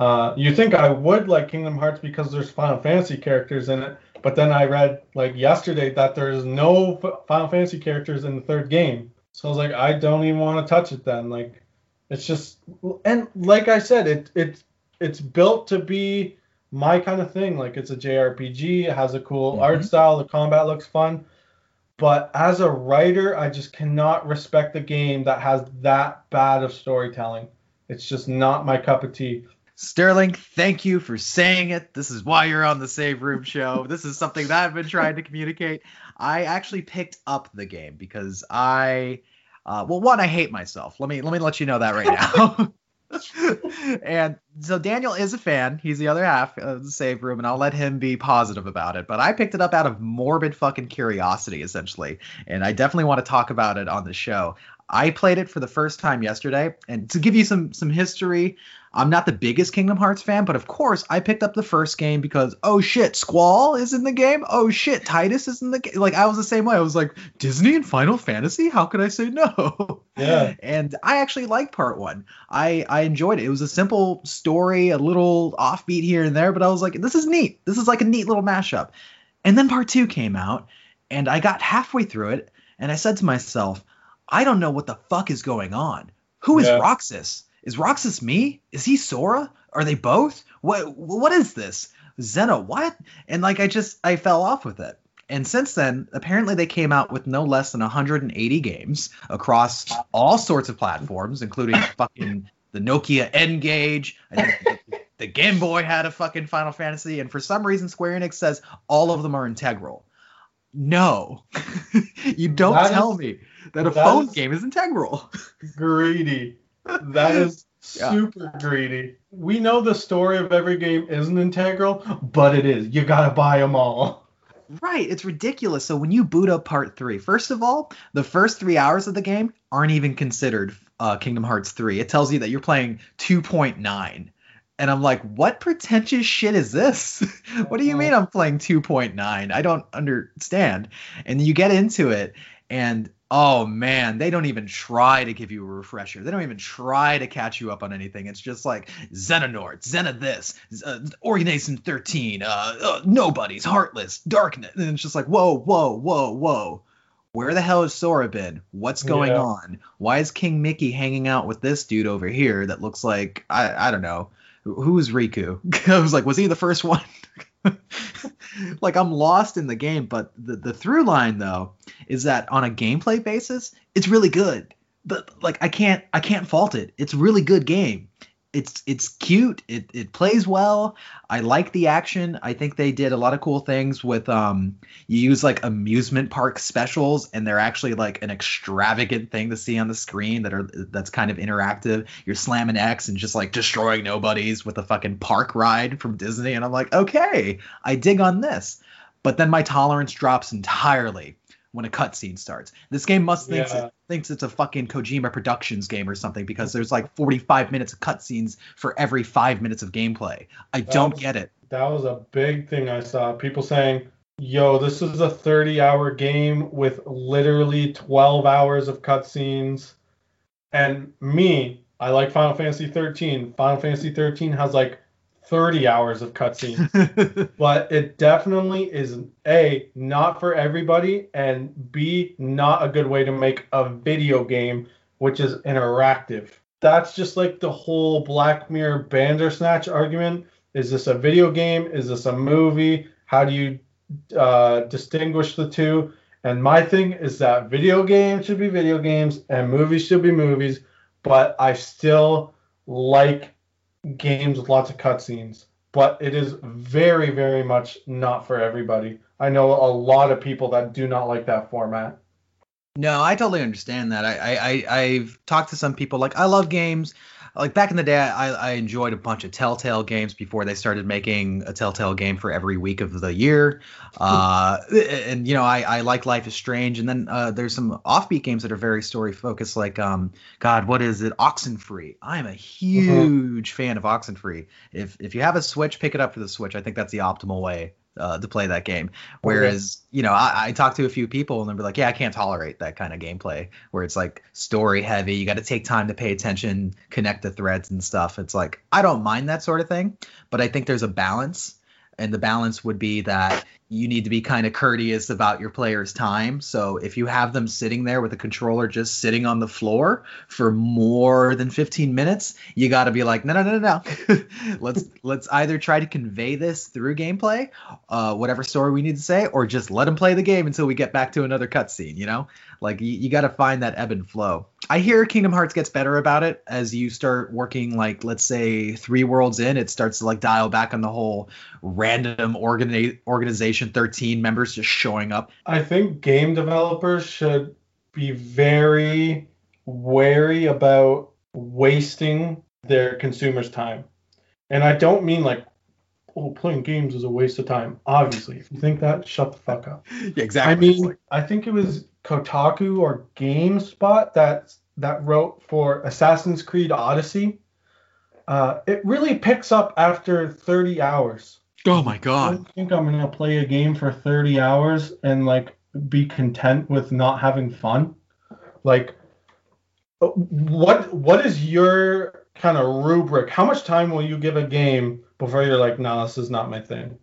Uh, you think I would like Kingdom Hearts because there's Final Fantasy characters in it, but then I read like yesterday that there's no Final Fantasy characters in the third game. So I was like, I don't even want to touch it then. Like, it's just and like I said, it it it's built to be my kind of thing. Like it's a JRPG, it has a cool mm-hmm. art style, the combat looks fun. But as a writer, I just cannot respect a game that has that bad of storytelling. It's just not my cup of tea. Sterling, thank you for saying it. This is why you're on the Save Room show. This is something that I've been trying to communicate. I actually picked up the game because I, uh, well, one, I hate myself. Let me let me let you know that right now. and so Daniel is a fan. He's the other half of the save room, and I'll let him be positive about it. But I picked it up out of morbid fucking curiosity, essentially, and I definitely want to talk about it on the show. I played it for the first time yesterday, and to give you some some history, I'm not the biggest Kingdom Hearts fan, but of course I picked up the first game because oh shit, Squall is in the game. Oh shit, Tidus is in the game. Like I was the same way. I was like Disney and Final Fantasy. How could I say no? Yeah. and I actually liked part one. I I enjoyed it. It was a simple story, a little offbeat here and there, but I was like, this is neat. This is like a neat little mashup. And then part two came out, and I got halfway through it, and I said to myself, I don't know what the fuck is going on. Who is yeah. Roxas? Is Roxas me? Is he Sora? Are they both? What what is this? Xena, what? And like I just I fell off with it. And since then, apparently they came out with no less than 180 games across all sorts of platforms, including fucking the Nokia N-Gage. I think the, Game Boy had a fucking Final Fantasy, and for some reason Square Enix says all of them are integral. No, you don't that tell is, me that a that phone game is integral. Greedy. That is super yeah. greedy. We know the story of every game isn't integral, but it is. You gotta buy them all. Right, it's ridiculous. So when you boot up part three, first of all, the first three hours of the game aren't even considered uh, Kingdom Hearts 3. It tells you that you're playing 2.9. And I'm like, what pretentious shit is this? what do you mean I'm playing 2.9? I don't understand. And you get into it, and oh man, they don't even try to give you a refresher. They don't even try to catch you up on anything. It's just like Xehanort, Xena this, uh, Organization 13, uh, uh, Nobody's, Heartless, Darkness. And it's just like, whoa, whoa, whoa, whoa. Where the hell is Sora been? What's going yeah. on? Why is King Mickey hanging out with this dude over here that looks like, I, I don't know, who is Riku? I was like, was he the first one? like I'm lost in the game, but the the through line though is that on a gameplay basis, it's really good. But like I can't I can't fault it. It's really good game it's it's cute. It it plays well. I like the action. I think they did a lot of cool things with um you use like amusement park specials and they're actually like an extravagant thing to see on the screen that are that's kind of interactive. You're slamming X and just like destroying nobodies with a fucking park ride from Disney and I'm like, "Okay, I dig on this." But then my tolerance drops entirely when a cutscene starts. This game must thinks Yeah. it thinks it's a fucking Kojima Productions game or something because there's like 45 minutes of cutscenes for every five minutes of gameplay. I don't That's- get it. That was a big thing I saw. People saying, yo, this is a 30 hour game with literally 12 hours of cutscenes. And me, I like Final Fantasy 13. Final Fantasy 13 has like 30 hours of cutscenes. but it definitely is A, not for everybody, and B, not a good way to make a video game which is interactive. That's just like the whole Black Mirror Bandersnatch argument. Is this a video game? Is this a movie? How do you uh, distinguish the two? And my thing is that video games should be video games and movies should be movies, but I still like games with lots of cutscenes. But it is very, very much not for everybody. I know a lot of people that do not like that format. No, I totally understand that. I, I, I I've talked to some people like I love games. Like back in the day, I, I enjoyed a bunch of Telltale games before they started making a Telltale game for every week of the year. Uh, and you know, I, I like Life is Strange. And then uh, there's some offbeat games that are very story focused, like um, God, what is it? Oxenfree. I'm a huge fan of Oxenfree. If if you have a Switch, pick it up for the Switch. I think that's the optimal way uh, to play that game. Whereas, you know, I, I talked to a few people and they'll be like, yeah, I can't tolerate that kind of gameplay where it's like story heavy. You got to take time to pay attention, connect the threads and stuff. It's like, I don't mind that sort of thing, but I think there's a balance. And the balance would be that you need to be kind of courteous about your player's time. So if you have them sitting there with a controller just sitting on the floor for more than 15 minutes, you got to be like, no, no, no, no, no. let's let's either try to convey this through gameplay, uh, whatever story we need to say, or just let them play the game until we get back to another cutscene. You know, like you, you got to find that ebb and flow. I hear Kingdom Hearts gets better about it as you start working, like let's say three worlds in, it starts to like dial back on the whole random organi- organization 13 members just showing up. I think game developers should be very wary about wasting their consumers' time. And I don't mean like, oh, playing games is a waste of time. Obviously, if you think that, shut the fuck up. Yeah, exactly. I mean, I think it was Kotaku or GameSpot that that wrote for Assassin's Creed Odyssey. Uh, it really picks up after 30 hours. Oh my god. don't think I'm gonna play a game for 30 hours and like be content with not having fun. Like, uh, what what is your kind of rubric? How much time will you give a game before you're like, no, this is not my thing?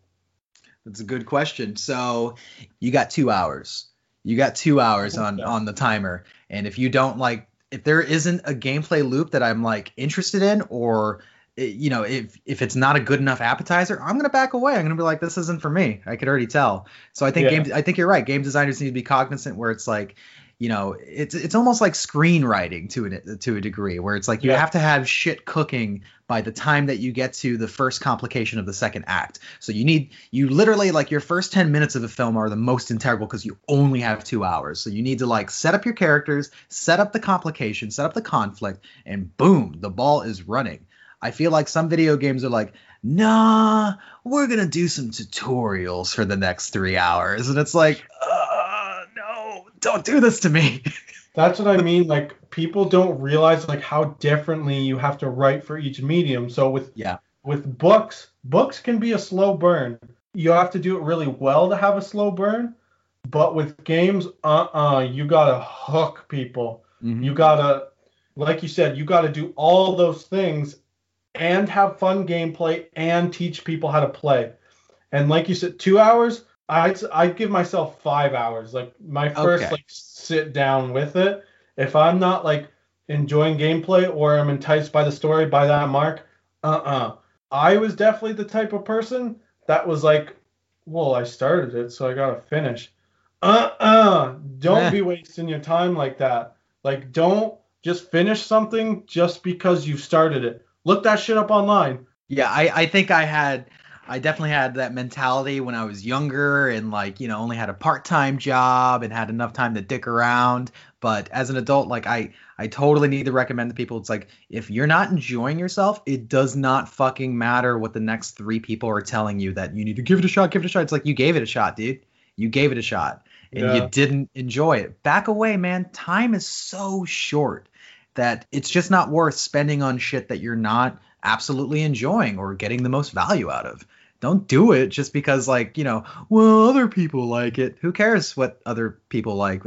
That's a good question. So you got two hours. You got two hours on Okay. on the timer, and if you don't like, if there isn't a gameplay loop that I'm like interested in, or you know, if if it's not a good enough appetizer, I'm gonna back away. I'm gonna be like, this isn't for me. I could already tell. So I think Yeah. game. I think you're right. Game designers need to be cognizant where it's like. You know, it's it's almost like screenwriting to a to a degree, where it's like you Yeah. have to have shit cooking by the time that you get to the first complication of the second act. So you need you literally like your first 10 minutes of the film are the most integral because you only have 2 hours. So you need to like set up your characters, set up the complication, set up the conflict and boom, the ball is running. I feel like some video games are like, "Nah, we're going to do some tutorials for the next 3 hours." And it's like, "Uh, no, don't do this to me." That's what I mean. Like people don't realize like how differently you have to write for each medium. So with Yeah. with books, books can be a slow burn. You have to do it really well to have a slow burn. But with games, uh-uh, you gotta hook people. You gotta, like you said, you gotta do all those things and have fun gameplay and teach people how to play. And like you said, two hours. I'd I'd give myself five hours. Like my first Okay. like sit down with it. If I'm not like enjoying gameplay or I'm enticed by the story by that mark, uh-uh. I was definitely the type of person that was like, well, I started it, so I gotta finish. Uh-uh. Don't be wasting your time like that. Like, don't just finish something just because you've started it. Look that shit up online. Yeah, I, I think I had I definitely had that mentality when I was younger and like, you know, only had a part-time job and had enough time to dick around. But as an adult, like I I totally need to recommend to people it's like if you're not enjoying yourself, it does not fucking matter what the next three people are telling you that you need to give it a shot, give it a shot. It's like you gave it a shot, dude. You gave it a shot. and Yeah. you didn't enjoy it. Back away, man. Time is so short that it's just not worth spending on shit that you're not absolutely enjoying or getting the most value out of. Don't do it just because, like, you know, well, other people like it. Who cares what other people like?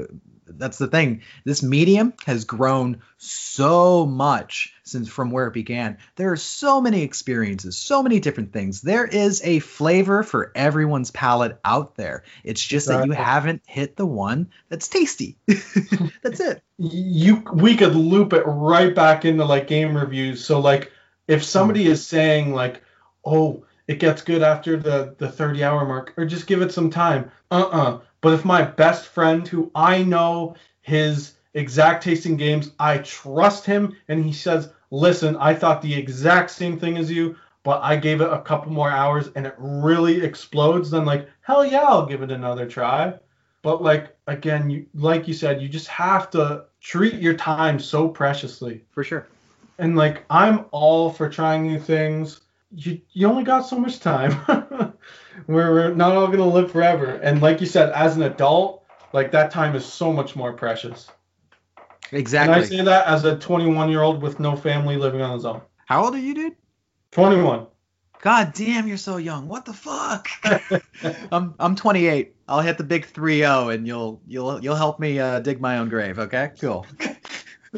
That's the thing. This medium has grown so much since from where it began. There are so many experiences, so many different things. There is a flavor for everyone's palate out there. It's just that you haven't hit the one that's tasty. that's it. you we could loop it right back into like game reviews so like if somebody hmm. is saying like oh it gets good after the the 30 hour mark or just give it some time uh-uh but if my best friend who i know his exact tasting games i trust him and he says listen i thought the exact same thing as you but i gave it a couple more hours and it really explodes then like hell yeah i'll give it another try. But like again you like you said you just have to treat your time so preciously. For sure. and like i'm all for trying new things. You you only got so much time we're, we're not all gonna live forever. And like you said as an adult like that time is so much more precious Exactly. and i say that as a 21 year old with no family living on his own How old are you, dude? 21 God damn, you're so young. What the fuck? I'm I'm 28. I'll hit the big 3-0 and you'll you'll you'll help me uh, dig my own grave. Okay, cool.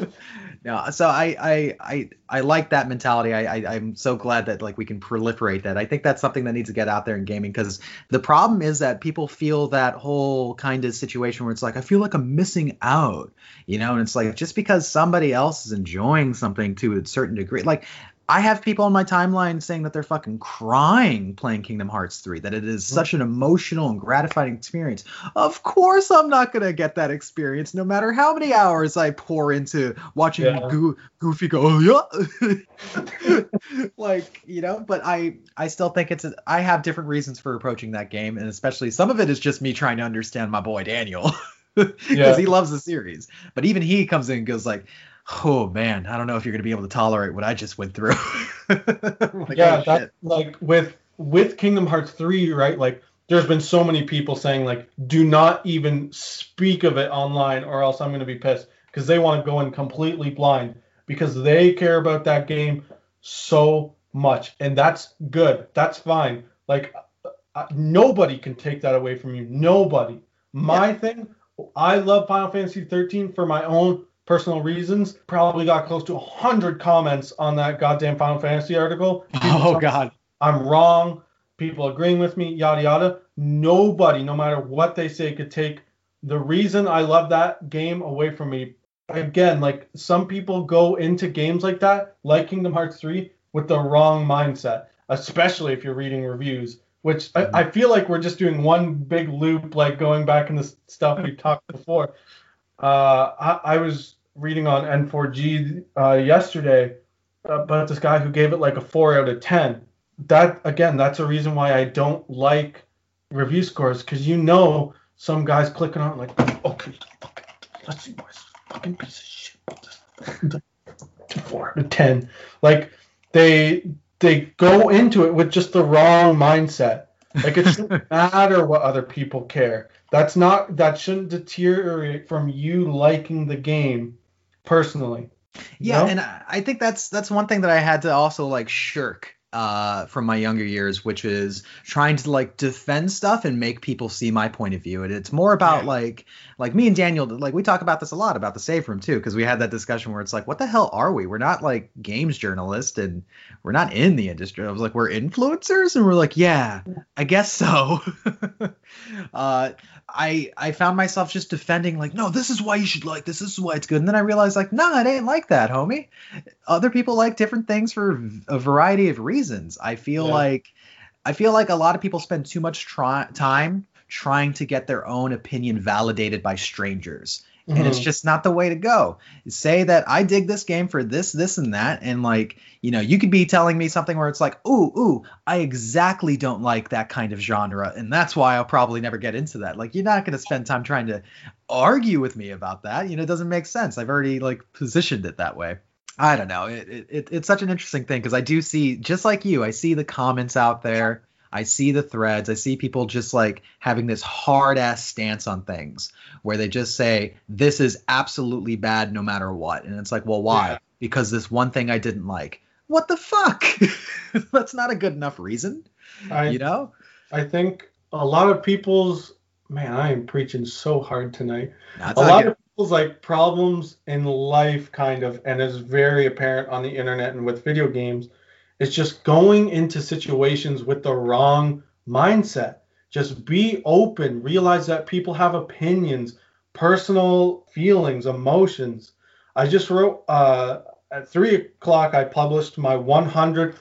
no, so I I I I like that mentality. I, I I'm so glad that like we can proliferate that. I think that's something that needs to get out there in gaming because the problem is that people feel that whole kind of situation where it's like I feel like I'm missing out, you know, and it's like just because somebody else is enjoying something to a certain degree, like I have people on my timeline saying that they're fucking crying playing Kingdom Hearts 3, that it is mm. such an emotional and gratifying experience. Of course, I'm not going to get that experience no matter how many hours I pour into watching Yeah. Goo- Goofy go, oh, yeah. like, you know, but I I still think it's, a, I have different reasons for approaching that game. And especially some of it is just me trying to understand my boy Daniel because Yeah. he loves the series. But even he comes in and goes, like, oh man, I don't know if you're gonna be able to tolerate what I just went through. Like, yeah, oh, that like with with Kingdom Hearts 3, right? Like there's been so many people saying like do not even speak of it online or else I'm going to be pissed because they want to go in completely blind because they care about that game so much and that's good. That's fine. Like uh, nobody can take that away from you. Nobody. My thing, I love Final Fantasy 13 for my own personal reasons. Probably got close to 100 comments on that goddamn Final Fantasy article. People Oh god. I'm wrong. People agreeing with me, yada yada. Nobody, no matter what they say, could take the reason I love that game away from me. Again, like some people go into games like that, like Kingdom Hearts 3, with the wrong mindset, especially if you're reading reviews. Which I, I feel like we're just doing one big loop, like going back in the stuff we talked before. Uh, I, I was reading on N4G uh, yesterday about this guy who gave it like a four out of ten. That again, that's a reason why I don't like review scores because you know some guys clicking on it like, okay, let's see what's fucking piece of shit. Four out of ten. Like they they go into it with just the wrong mindset. Like it shouldn't matter what other people care. That's not that shouldn't deteriorate from you liking the game personally. Yeah, and I I think that's that's one thing that I had to also like shirk uh from my younger years, which is trying to like defend stuff and make people see my point of view. And it's more about Yeah. like like me and Daniel like we talk about this a lot about the save room too, because we had that discussion where it's like, what the hell are we? We're not like games journalists and we're not in the industry. I was like, we're influencers, and we're like, yeah, I guess so. uh I I found myself just defending like, no, this is why you should like this. This is why it's good. And then I realized like, no, it ain't like that, homie. Other people like different things for a variety of reasons. I feel Yeah. like I feel like a lot of people spend too much try- time trying to get their own opinion validated by strangers. And it's Mhm. just not the way to go. Say that I dig this game for this, this, and that, and like, you know, you could be telling me something where it's like, ooh, ooh, I exactly don't like that kind of genre, and that's why I'll probably never get into that. Like, you're not gonna spend time trying to argue with me about that. You know, it doesn't make sense. I've already like positioned it that way. I don't know. It, it it's such an interesting thing because I do see, just like you, I see the comments out there. I see the threads. I see people just like having this hard ass stance on things where they just say, this is absolutely bad no matter what. And it's like, well, why? Yeah. Because this one thing I didn't like. What the fuck? That's not a good enough reason, I, you know? I think a lot of people's man, I am preaching so hard tonight. That's a lot good. of people's like problems in life kind of and is very apparent on the internet and with video games is just going into situations with the wrong mindset. Just be open. Realize that people have opinions personal feelings emotions. I just wrote uh, at three o'clock i published my 100th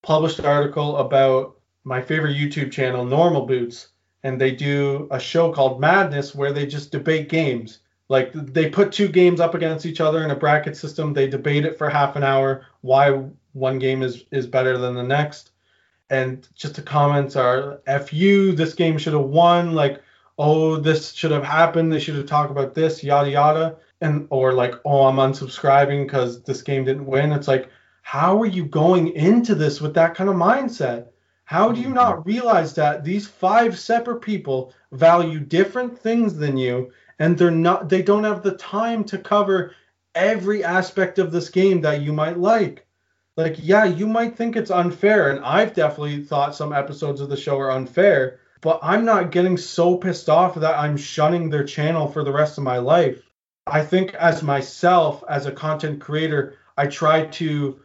published article about my favorite youtube channel normal boots and they do a show called madness where they just debate games. Like they put two games up against each other in a bracket system. They debate it for half an hour why one game is is better than the next. And just the comments are F you, this game should have won, like, oh, this should have happened, they should have talked about this, yada yada. And or like, oh, I'm unsubscribing because this game didn't win. It's like, how are you going into this with that kind of mindset? How do you mm-hmm. not realize that these five separate people value different things than you and they're not they don't have the time to cover every aspect of this game that you might like like yeah you might think it's unfair and i've definitely thought some episodes of the show are unfair but i'm not getting so pissed off that i'm shunning their channel for the rest of my life i think as myself as a content creator i try to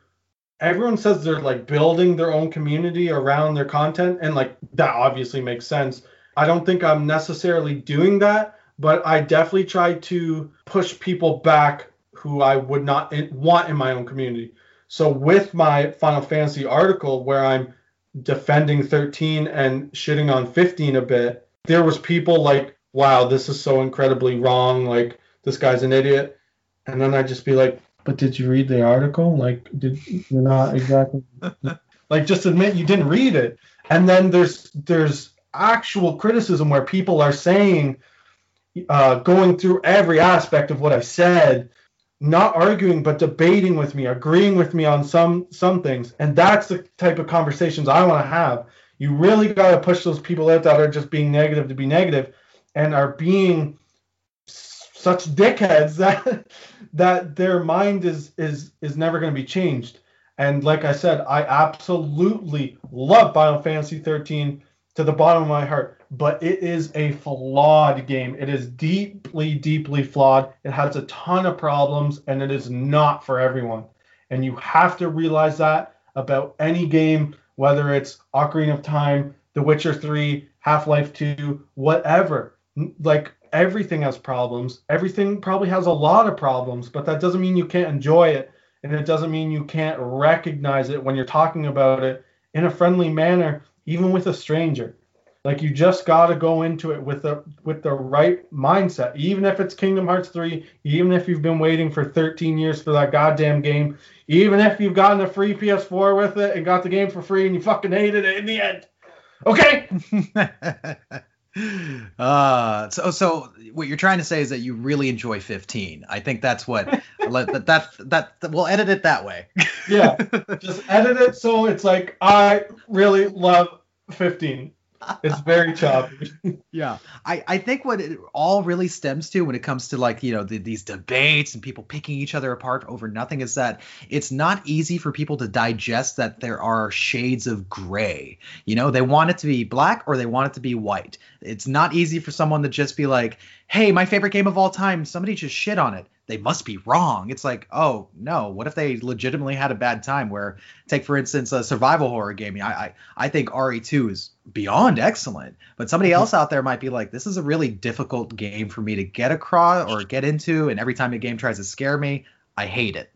everyone says they're like building their own community around their content and like that obviously makes sense i don't think i'm necessarily doing that but I definitely try to push people back who I would not want in my own community. So with my Final Fantasy article where I'm defending 13 and shitting on 15 a bit, there was people like, "Wow, this is so incredibly wrong. Like this guy's an idiot." And then I'd just be like, "But did you read the article? Like did you're not exactly like just admit you didn't read it." And then there's there's actual criticism where people are saying uh, going through every aspect of what I said, not arguing but debating with me, agreeing with me on some some things, and that's the type of conversations I want to have. You really got to push those people out that are just being negative to be negative, and are being such dickheads that that their mind is is is never going to be changed. And like I said, I absolutely love Final Fantasy 13 to the bottom of my heart, but it is a flawed game. It is deeply, deeply flawed. It has a ton of problems, and it is not for everyone. And you have to realize that about any game, whether it's Ocarina of Time, The Witcher 3, Half Life 2, whatever. Like everything has problems. Everything probably has a lot of problems, but that doesn't mean you can't enjoy it. And it doesn't mean you can't recognize it when you're talking about it in a friendly manner, even with a stranger. Like you just got to go into it with the with the right mindset. Even if it's Kingdom Hearts 3, even if you've been waiting for 13 years for that goddamn game, even if you've gotten a free PS4 with it and got the game for free and you fucking hated it in the end. Okay? uh so so what you're trying to say is that you really enjoy 15 i think that's what let- that, that that we'll edit it that way Yeah. Just edit it so it's like I really love 15. It's very choppy. yeah. I, I think what it all really stems to when it comes to like you know the, these debates and people picking each other apart over nothing is that it's not easy for people to digest that there are shades of gray. You know they want it to be black or they want it to be white. It's not easy for someone to just be like hey my favorite game of all time somebody just shit on it. They must be wrong. It's like oh no. What if they legitimately had a bad time where take for instance a survival horror game? I i, I think re2 is beyond excellent but somebody mm-hmm. else out there might be like this is a really difficult game for me to get across or get into and every time a game tries to scare me i hate it.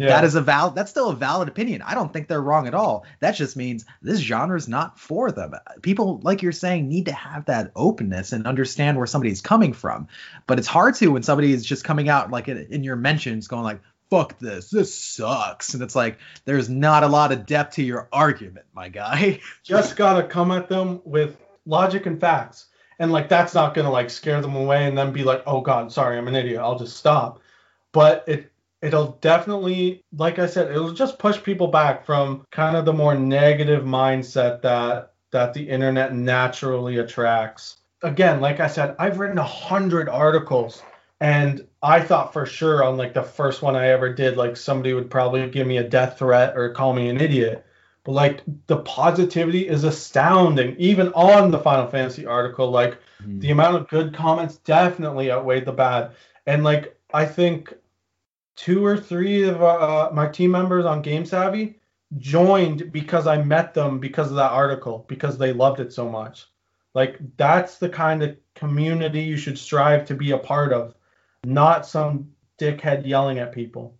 Yeah. that is a valid that's still a valid opinion. I don't think they're wrong at all. That just means this genre is not for them. People like you're saying need to have that openness and understand where somebody's coming from. But it's hard to when somebody is just coming out like in, in your mentions going like fuck this this sucks. And it's like there's not a lot of depth to your argument my guy. Just gotta come at them with logic and facts. And like that's not gonna like scare them away and then be like oh god sorry i'm an idiot. I'll just stop. But it it'll definitely like i said it'll just push people back from kind of the more negative mindset that that the internet naturally attracts. Again, like I said, I've written a hundred articles and I thought for sure on like the first one I ever did, like somebody would probably give me a death threat or call me an idiot. But like the positivity is astounding. Even on the Final Fantasy article, like mm-hmm. the amount of good comments definitely outweighed the bad. And like I think two or three of uh, my team members on Game Savvy joined because I met them because of that article because they loved it so much. Like that's the kind of community you should strive to be a part of, not some dickhead yelling at people.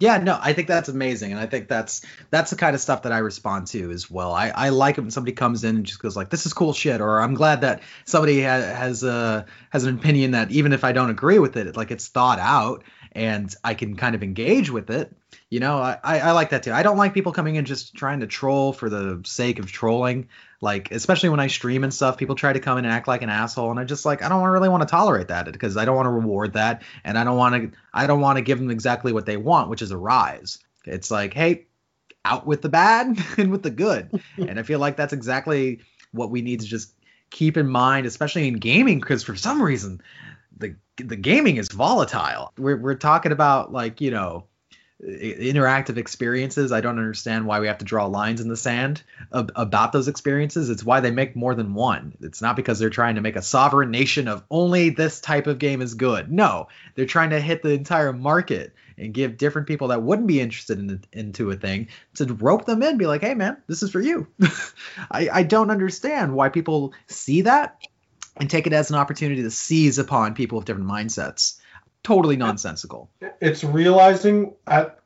Yeah, no, I think that's amazing, and I think that's that's the kind of stuff that I respond to as well. I, I like it when somebody comes in and just goes like, "This is cool shit," or "I'm glad that somebody ha- has a has an opinion that even if I don't agree with it, like it's thought out and I can kind of engage with it. You know, I, I like that too. I don't like people coming in just trying to troll for the sake of trolling. Like, especially when I stream and stuff, people try to come in and act like an asshole, and I just like I don't really want to tolerate that because I don't want to reward that, and I don't want to I don't want to give them exactly what they want, which is a rise. It's like, hey, out with the bad and with the good, and I feel like that's exactly what we need to just keep in mind, especially in gaming, because for some reason the gaming is volatile. We're we're talking about like you know interactive experiences. I don't understand why we have to draw lines in the sand ab- about those experiences. It's why they make more than one. It's not because they're trying to make a sovereign nation of only this type of game is good. No, they're trying to hit the entire market and give different people that wouldn't be interested in into a thing to rope them in, be like, hey man, this is for you. I, I don't understand why people see that and take it as an opportunity to seize upon people with different mindsets. Totally nonsensical. It's realizing at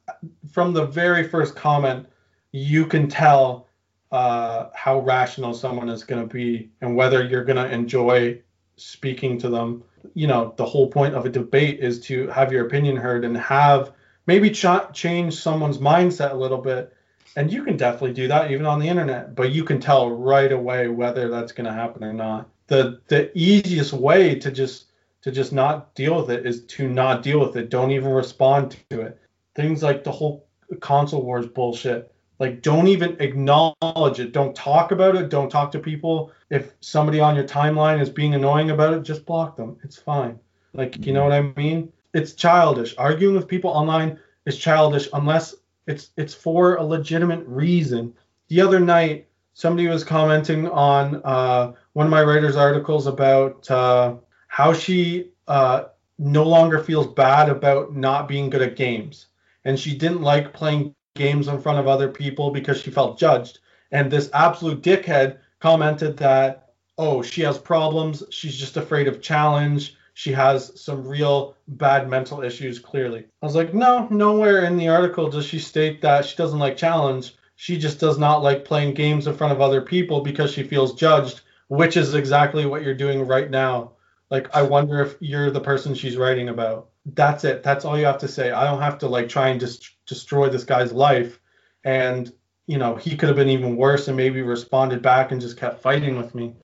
from the very first comment, you can tell uh, how rational someone is going to be and whether you're going to enjoy speaking to them. You know, the whole point of a debate is to have your opinion heard and have maybe ch- change someone's mindset a little bit. And you can definitely do that even on the internet, but you can tell right away whether that's going to happen or not the the easiest way to just to just not deal with it is to not deal with it. Don't even respond to it. Things like the whole console wars bullshit. Like don't even acknowledge it. Don't talk about it. Don't talk to people. If somebody on your timeline is being annoying about it, just block them. It's fine. Like you know what I mean? It's childish. Arguing with people online is childish unless it's it's for a legitimate reason. The other night somebody was commenting on uh, one of my writer's articles about uh, how she uh, no longer feels bad about not being good at games. And she didn't like playing games in front of other people because she felt judged. And this absolute dickhead commented that, oh, she has problems. She's just afraid of challenge. She has some real bad mental issues, clearly. I was like, no, nowhere in the article does she state that she doesn't like challenge. She just does not like playing games in front of other people because she feels judged, which is exactly what you're doing right now. Like, I wonder if you're the person she's writing about. That's it. That's all you have to say. I don't have to like try and just destroy this guy's life. And you know, he could have been even worse and maybe responded back and just kept fighting with me.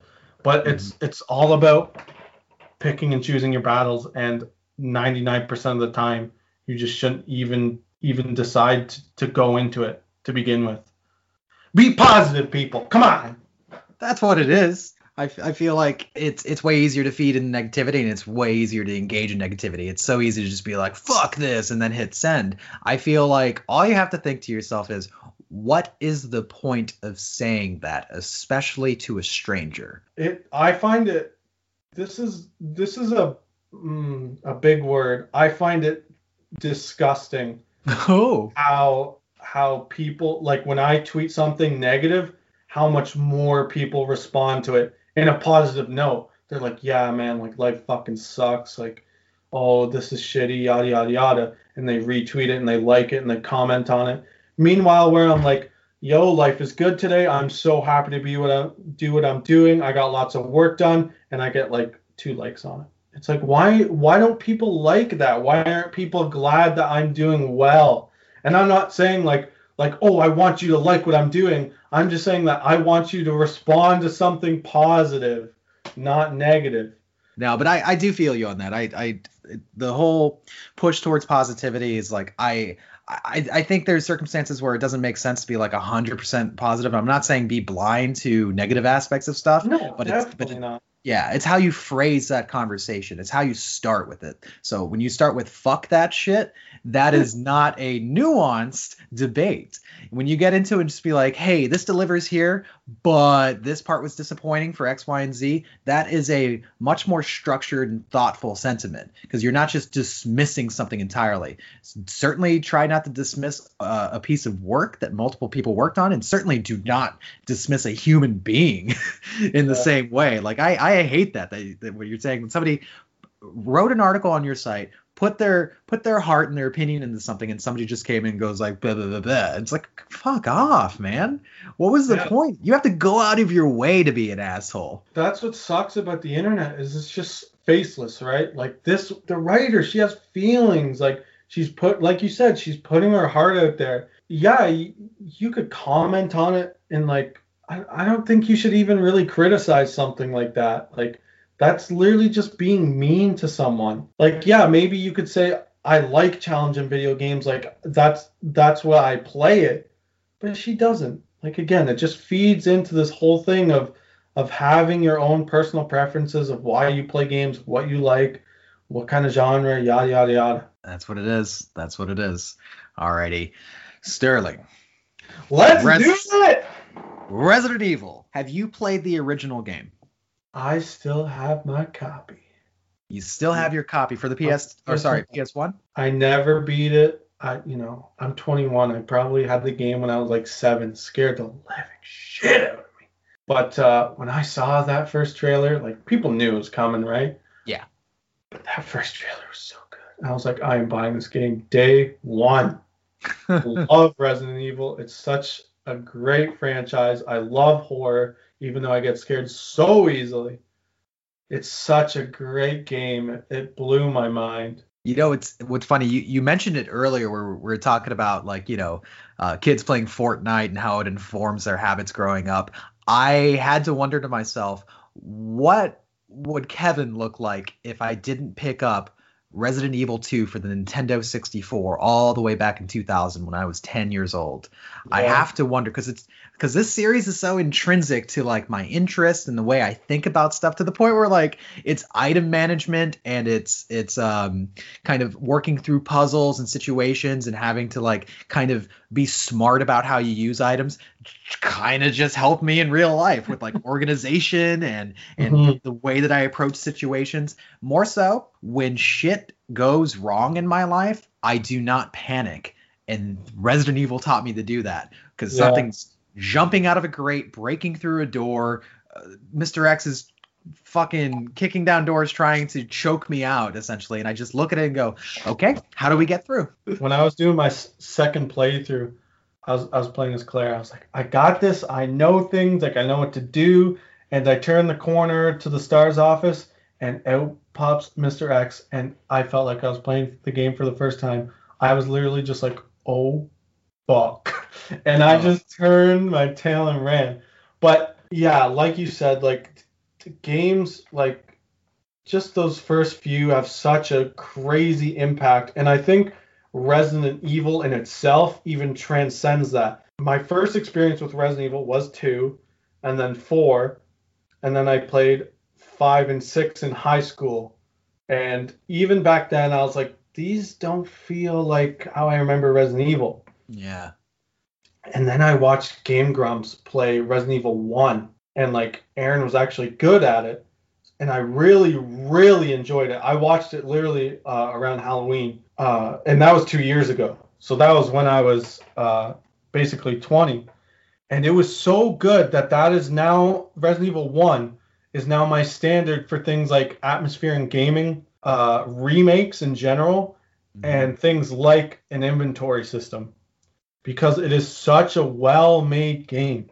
But mm-hmm. it's it's all about picking and choosing your battles and 99% of the time you just shouldn't even even decide to, to go into it to begin with. Be positive, people. Come on. That's what it is. I, f- I feel like it's it's way easier to feed in negativity and it's way easier to engage in negativity. It's so easy to just be like fuck this and then hit send. I feel like all you have to think to yourself is what is the point of saying that, especially to a stranger? It I find it this is this is a mm, a big word. I find it disgusting. Oh. How how people like when I tweet something negative, how much more people respond to it in a positive note. They're like, yeah, man, like life fucking sucks. Like, oh, this is shitty, yada yada yada, and they retweet it and they like it and they comment on it. Meanwhile, where I'm like, yo, life is good today. I'm so happy to be what I do what I'm doing. I got lots of work done, and I get like two likes on it. It's like, why why don't people like that? Why aren't people glad that I'm doing well? And I'm not saying like like oh I want you to like what I'm doing. I'm just saying that I want you to respond to something positive, not negative. No, but I, I do feel you on that. I, I the whole push towards positivity is like I I, I think there's circumstances where it doesn't make sense to be like 100% positive. I'm not saying be blind to negative aspects of stuff, No, but it's definitely but it, not. yeah, it's how you phrase that conversation. It's how you start with it. So when you start with fuck that shit, that is not a nuanced debate. When you get into it and just be like, hey, this delivers here, but this part was disappointing for X, Y, and Z, that is a much more structured and thoughtful sentiment because you're not just dismissing something entirely. Certainly try not to dismiss uh, a piece of work that multiple people worked on, and certainly do not dismiss a human being in the Yeah. same way. Like I, I hate that, that that what you're saying when somebody wrote an article on your site, put their put their heart and their opinion into something, and somebody just came in and goes like blah blah blah blah. It's like fuck off, man. What was the Yeah. point? You have to go out of your way to be an asshole. That's what sucks about the internet is it's just faceless, right? Like this, the writer, she has feelings. Like she's put, like you said, she's putting her heart out there. Yeah, you, you could comment on it and like, I, I don't think you should even really criticize something like that. Like that's literally just being mean to someone. Like, yeah, maybe you could say I like challenging video games. Like that's that's why I play it, but she doesn't. Like again, it just feeds into this whole thing of of having your own personal preferences of why you play games, what you like, what kind of genre, yada yada yada. That's what it is. That's what it is. Alrighty. Sterling. Let's Rest- do it. Resident Evil. Have you played the original game? I still have my copy. You still have your copy for the PS or sorry, PS1? I never beat it. I, you know, I'm 21. I probably had the game when I was like seven. Scared the living shit out of me. But uh, when I saw that first trailer, like people knew it was coming, right? Yeah. But that first trailer was so good. I was like, I am buying this game day one. love Resident Evil. It's such a great franchise. I love horror, even though I get scared so easily. It's such a great game. It blew my mind. You know, it's what's funny. You, you mentioned it earlier where we are talking about like you know, uh, kids playing Fortnite and how it informs their habits growing up. I had to wonder to myself, what would Kevin look like if I didn't pick up Resident Evil 2 for the Nintendo 64 all the way back in 2000 when I was 10 years old? I have to wonder because it's because this series is so intrinsic to like my interest and the way I think about stuff to the point where like it's item management and it's it's um kind of working through puzzles and situations and having to like kind of be smart about how you use items kind of just helped me in real life with like organization and and Mhm. the way that I approach situations more so when shit goes wrong in my life I do not panic and Resident Evil taught me to do that because Yeah. something's jumping out of a grate breaking through a door uh, Mr. X is fucking kicking down doors trying to choke me out essentially and I just look at it and go okay how do we get through when I was doing my second playthrough, I was I was playing as Claire. I was like, I got this. I know things. Like I know what to do. And I turned the corner to the STARS office, and out pops Mr. X. And I felt like I was playing the game for the first time. I was literally just like, oh, fuck. And I Oh. just turned my tail and ran. But yeah, like you said, like t- games like just those first few have such a crazy impact. And I think Resident Evil in itself even transcends that. My first experience with Resident Evil was two, and then four, and then I played five and six in high school. And even back then, I was like, these don't feel like how I remember Resident Evil. Yeah And then I watched Game Grumps play Resident Evil 1, and like Arin was actually good at it. And I really, really enjoyed it. I watched it literally uh, around Halloween, uh, and that was two years ago. So that was when I was uh, basically 20. And it was so good that that is now Resident Evil 1 is now my standard for things like atmosphere and gaming, uh, remakes in general, and things like an inventory system because it is such a well made game.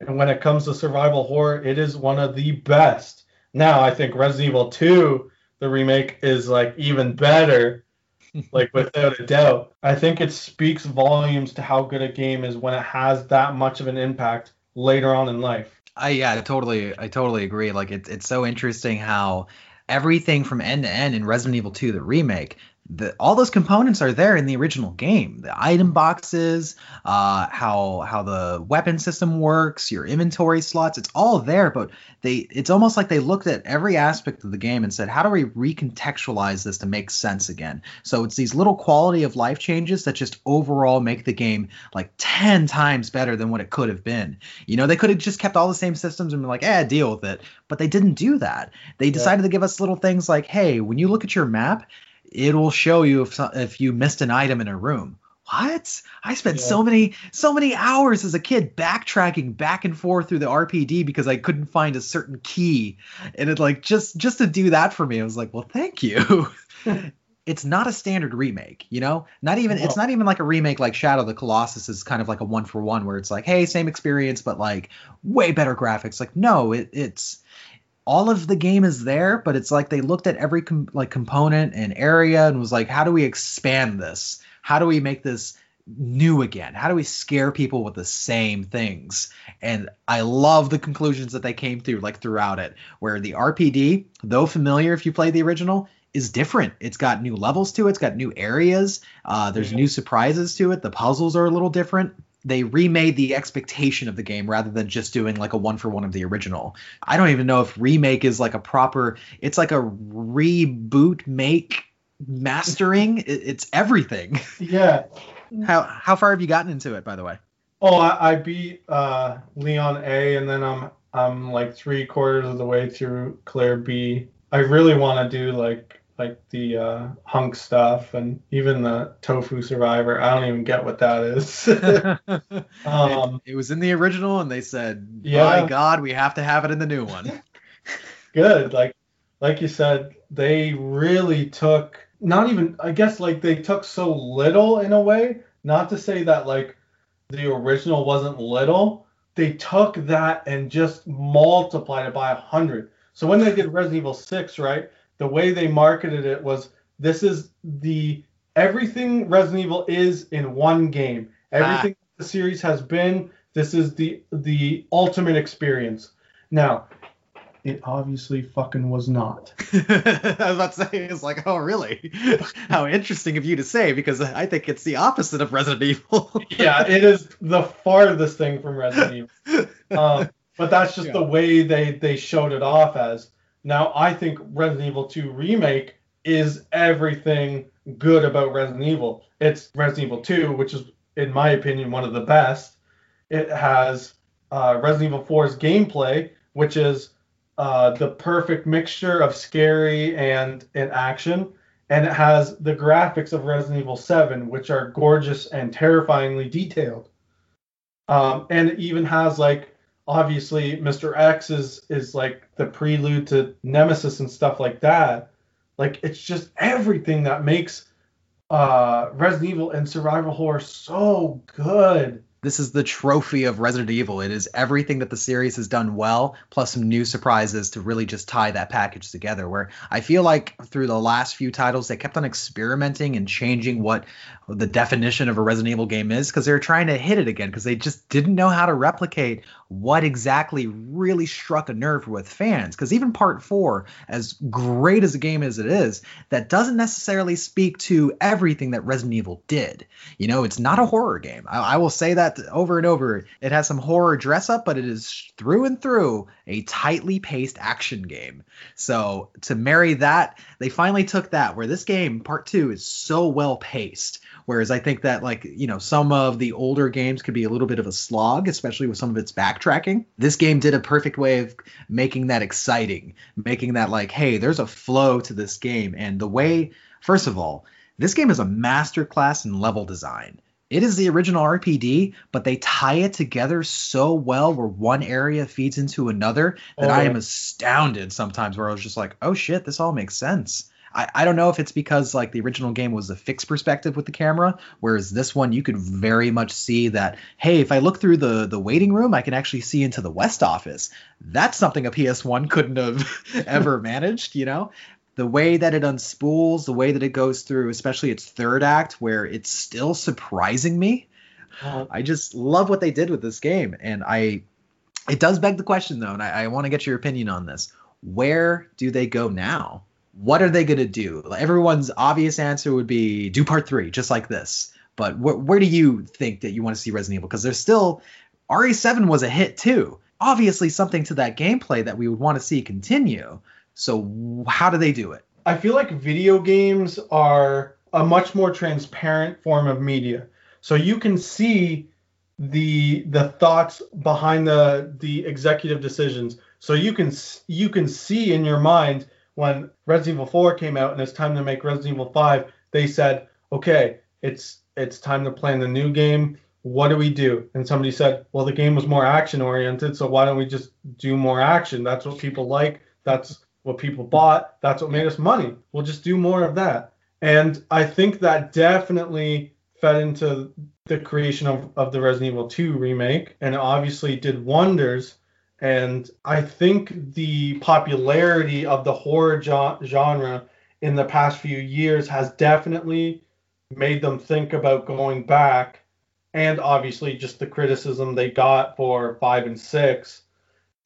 And when it comes to survival horror, it is one of the best. Now, I think Resident Evil 2, the remake, is like even better, like without a doubt. I think it speaks volumes to how good a game is when it has that much of an impact later on in life. I yeah, I totally I totally agree. Like it's it's so interesting how everything from end to end in Resident Evil 2 the remake the, all those components are there in the original game. The item boxes, uh, how how the weapon system works, your inventory slots, it's all there. But they it's almost like they looked at every aspect of the game and said, how do we recontextualize this to make sense again? So it's these little quality of life changes that just overall make the game like ten times better than what it could have been. You know, they could have just kept all the same systems and been like, eh, deal with it. But they didn't do that. They decided yeah. to give us little things like, hey, when you look at your map, it'll show you if if you missed an item in a room. What? I spent yeah. so many so many hours as a kid backtracking back and forth through the RPD because I couldn't find a certain key, and it like just just to do that for me, I was like, well, thank you. it's not a standard remake, you know. Not even no. it's not even like a remake like Shadow of the Colossus is kind of like a one for one where it's like, hey, same experience but like way better graphics. Like no, it, it's all of the game is there, but it's like they looked at every com- like component and area and was like, how do we expand this? How do we make this new again? How do we scare people with the same things? And I love the conclusions that they came through like throughout it, where the RPD, though familiar if you play the original, is different. It's got new levels to it. It's got new areas. Uh, there's new surprises to it. The puzzles are a little different they remade the expectation of the game rather than just doing like a one for one of the original. I don't even know if remake is like a proper. It's like a reboot, make, mastering. it's everything. Yeah. How how far have you gotten into it, by the way? Oh, I, I beat uh, Leon A, and then I'm I'm like three quarters of the way through Claire B. I really want to do like like the uh, hunk stuff and even the tofu survivor. I don't even get what that is. um, it, it, was in the original, and they said, yeah. "My God, we have to have it in the new one." Good, like like you said, they really took not even. I guess like they took so little in a way. Not to say that like the original wasn't little. They took that and just multiplied it by a hundred. So when they did Resident Evil 6, right? The way they marketed it was this is the everything Resident Evil is in one game. Everything ah. the series has been. This is the the ultimate experience. Now, it obviously fucking was not. I was about to say, it's like, oh, really? How interesting of you to say, because I think it's the opposite of Resident Evil. yeah, it is the farthest thing from Resident Evil. Um, but that's just yeah. the way they they showed it off as. Now, I think Resident Evil 2 Remake is everything good about Resident Evil. It's Resident Evil 2, which is, in my opinion, one of the best. It has uh, Resident Evil 4's gameplay, which is uh, the perfect mixture of scary and, and action. And it has the graphics of Resident Evil 7, which are gorgeous and terrifyingly detailed. Um, and it even has like obviously Mr. X is is like the prelude to Nemesis and stuff like that. Like it's just everything that makes uh Resident Evil and survival horror so good. This is the trophy of Resident Evil. It is everything that the series has done well, plus some new surprises to really just tie that package together. Where I feel like through the last few titles, they kept on experimenting and changing what the definition of a Resident Evil game is because they were trying to hit it again because they just didn't know how to replicate what exactly really struck a nerve with fans. Because even part four, as great as a game as it is, that doesn't necessarily speak to everything that Resident Evil did. You know, it's not a horror game. I, I will say that over and over. It has some horror dress up, but it is through and through a tightly paced action game. So to marry that, they finally took that where this game, part two, is so well paced Whereas I think that like you know some of the older games could be a little bit of a slog, especially with some of its backtracking. This game did a perfect way of making that exciting, making that like, hey, there's a flow to this game, and the way, first of all, this game is a masterclass in level design it is the original RPD, but they tie it together so well where one area feeds into another that oh, I am astounded sometimes where I was just like, oh shit, this all makes sense. I, I don't know if it's because like the original game was a fixed perspective with the camera, whereas this one you could very much see that, hey, if I look through the the waiting room, I can actually see into the West office. That's something a PS1 couldn't have ever managed, you know? The way that it unspools, the way that it goes through, especially its third act, where it's still surprising me. Uh-huh. I just love what they did with this game. And I it does beg the question though, and I, I want to get your opinion on this. Where do they go now? What are they going to do? Everyone's obvious answer would be do part three, just like this. But wh- where do you think that you want to see Resident Evil? Because there's still RE7 was a hit too. Obviously, something to that gameplay that we would want to see continue. So how do they do it? I feel like video games are a much more transparent form of media. So you can see the the thoughts behind the the executive decisions. So you can you can see in your mind when Resident Evil 4 came out and it's time to make Resident Evil 5, they said, "Okay, it's it's time to plan the new game. What do we do?" And somebody said, "Well, the game was more action oriented, so why don't we just do more action? That's what people like. That's what people bought. That's what made us money. We'll just do more of that." And I think that definitely fed into the creation of, of the Resident Evil 2 remake and obviously did wonders. And I think the popularity of the horror genre in the past few years has definitely made them think about going back. And obviously, just the criticism they got for five and six.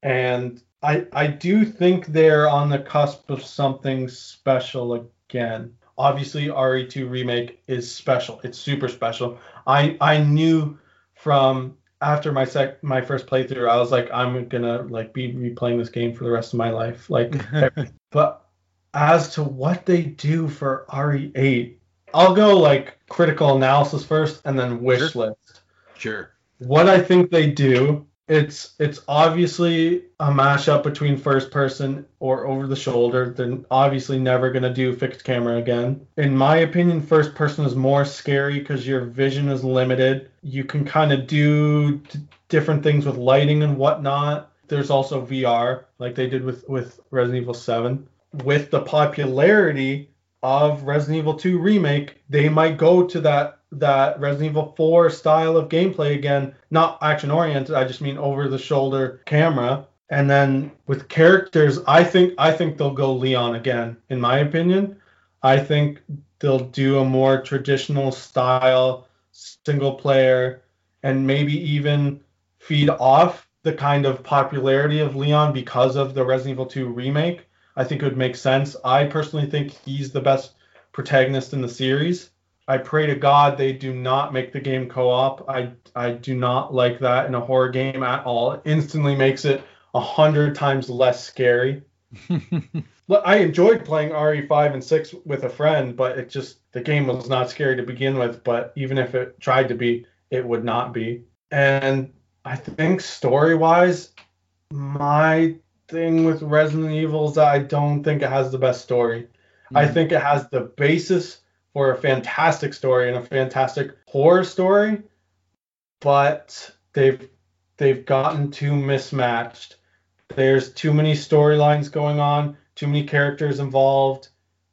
And I, I do think they're on the cusp of something special again obviously RE2 remake is special. It's super special. I I knew from after my sec my first playthrough, I was like, I'm gonna like be replaying this game for the rest of my life. Like, but as to what they do for RE8, I'll go like critical analysis first, and then wish sure. list. Sure. What I think they do it's it's obviously a mashup between first person or over the shoulder. They're obviously never gonna do fixed camera again. In my opinion, first person is more scary because your vision is limited. You can kind of do different things with lighting and whatnot. There's also VR, like they did with with Resident Evil 7. With the popularity of Resident Evil 2 remake, they might go to that that Resident Evil 4 style of gameplay again, not action oriented, I just mean over the shoulder camera. And then with characters, I think I think they'll go Leon again, in my opinion. I think they'll do a more traditional style single player and maybe even feed off the kind of popularity of Leon because of the Resident Evil 2 remake. I think it would make sense. I personally think he's the best protagonist in the series. I pray to God they do not make the game co-op. I I do not like that in a horror game at all. It instantly makes it a hundred times less scary. I enjoyed playing RE5 and 6 with a friend, but it just the game was not scary to begin with. But even if it tried to be, it would not be. And I think story wise, my thing with Resident Evil is that I don't think it has the best story. Mm-hmm. I think it has the basis for a fantastic story and a fantastic horror story, but they've they've gotten too mismatched. There's too many storylines going on, too many characters involved,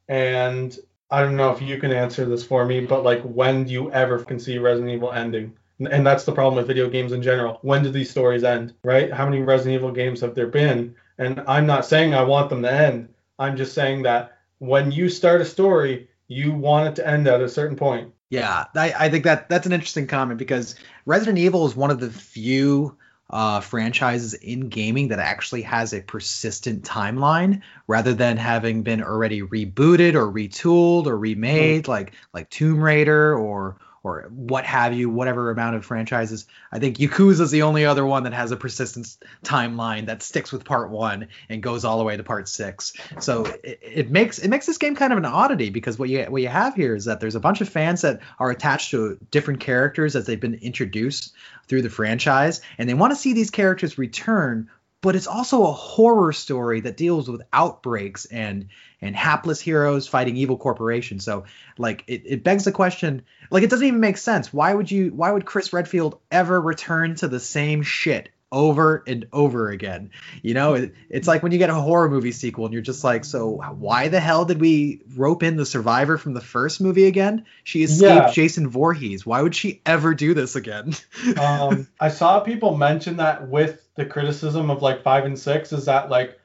and I don't know if you can answer this for me, but like when do you ever can see Resident Evil ending? And that's the problem with video games in general. When do these stories end, right? How many Resident Evil games have there been? And I'm not saying I want them to end. I'm just saying that when you start a story, you want it to end at a certain point. Yeah, I, I think that that's an interesting comment because Resident Evil is one of the few uh, franchises in gaming that actually has a persistent timeline rather than having been already rebooted or retooled or remade mm-hmm. like like Tomb Raider or or what have you, whatever amount of franchises. I think Yakuza is the only other one that has a persistence timeline that sticks with part one and goes all the way to part six. So it, it, makes it makes this game kind of an oddity because what you what you have here is that there's a bunch of fans that are attached to different characters as they've been introduced through the franchise, and they want to see these characters return but it's also a horror story that deals with outbreaks and and hapless heroes fighting evil corporations. So like it, it begs the question, like it doesn't even make sense. Why would you why would Chris Redfield ever return to the same shit over and over again? You know, it, it's like when you get a horror movie sequel and you're just like, so why the hell did we rope in the survivor from the first movie again? She escaped yeah. Jason Voorhees. Why would she ever do this again? um, I saw people mention that with the criticism of like 5 and 6 is that like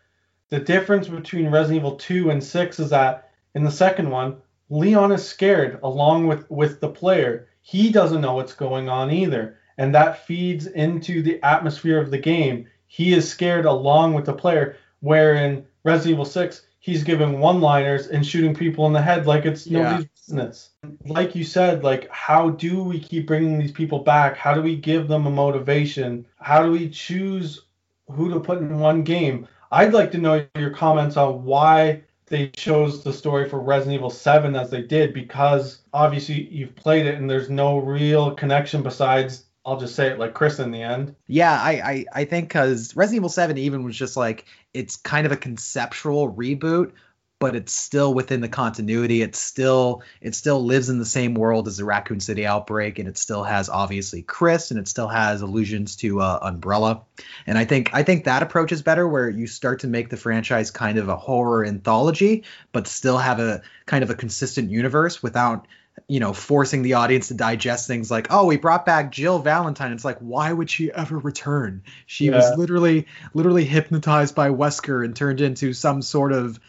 the difference between Resident Evil 2 and 6 is that in the second one, Leon is scared along with with the player. He doesn't know what's going on either, and that feeds into the atmosphere of the game. He is scared along with the player. Where in Resident Evil 6, he's giving one-liners and shooting people in the head like it's Yeah. nobody's business. Like you said, like how do we keep bringing these people back? How do we give them a motivation? How do we choose who to put in one game? I'd like to know your comments on why they chose the story for Resident Evil 7 as they did because obviously you've played it and there's no real connection besides I'll just say it like Chris in the end. Yeah, I I, I think because Resident Evil Seven even was just like it's kind of a conceptual reboot, but it's still within the continuity. It still it still lives in the same world as the Raccoon City outbreak, and it still has obviously Chris, and it still has allusions to uh, Umbrella. And I think I think that approach is better, where you start to make the franchise kind of a horror anthology, but still have a kind of a consistent universe without you know, forcing the audience to digest things like, oh, we brought back Jill Valentine. It's like, why would she ever return? She Yeah. was literally, literally hypnotized by Wesker and turned into some sort of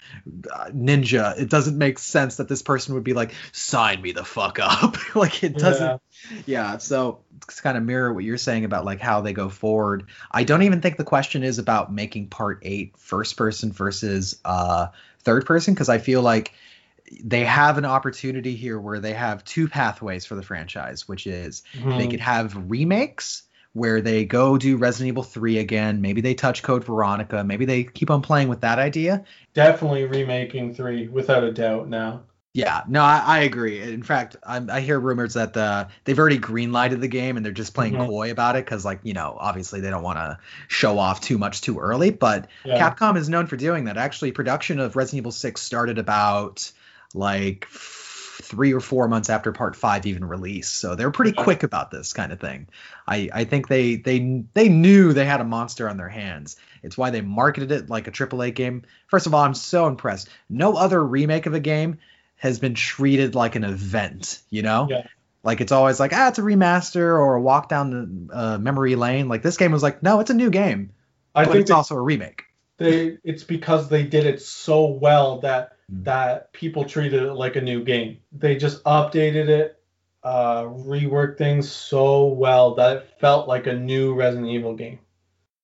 uh, ninja. It doesn't make sense that this person would be like, sign me the fuck up. like it doesn't. Yeah. So it's kind of mirror what you're saying about like how they go forward. I don't even think the question is about making part eight first person versus uh, third person because I feel like they have an opportunity here where they have two pathways for the franchise, which is Mhm. they could have remakes where they go do Resident Evil 3 again. Maybe they touch Code Veronica. Maybe they keep on playing with that idea. Definitely remaking three without a doubt now. Yeah, no, I, I agree. In fact, I'm, I hear rumors that uh, they've already greenlighted the game and they're just playing Mhm. coy about it because, like, you know, obviously they don't want to show off too much too early. But Yeah. Capcom is known for doing that. Actually, production of Resident Evil 6 started about like three or four months after Part Five even released, so they're pretty Yeah. quick about this kind of thing. I I think they they they knew they had a monster on their hands. It's why they marketed it like a AAA game. First of all, I'm so impressed. No other remake of a game has been treated like an event. You know. Yeah. Like it's always like ah it's a remaster or a walk down the uh, memory lane. Like this game was like no it's a new game, I but think it's they, also a remake. they it's because they did it so well that. That people treated it like a new game. They just updated it, uh, reworked things so well that it felt like a new Resident Evil game.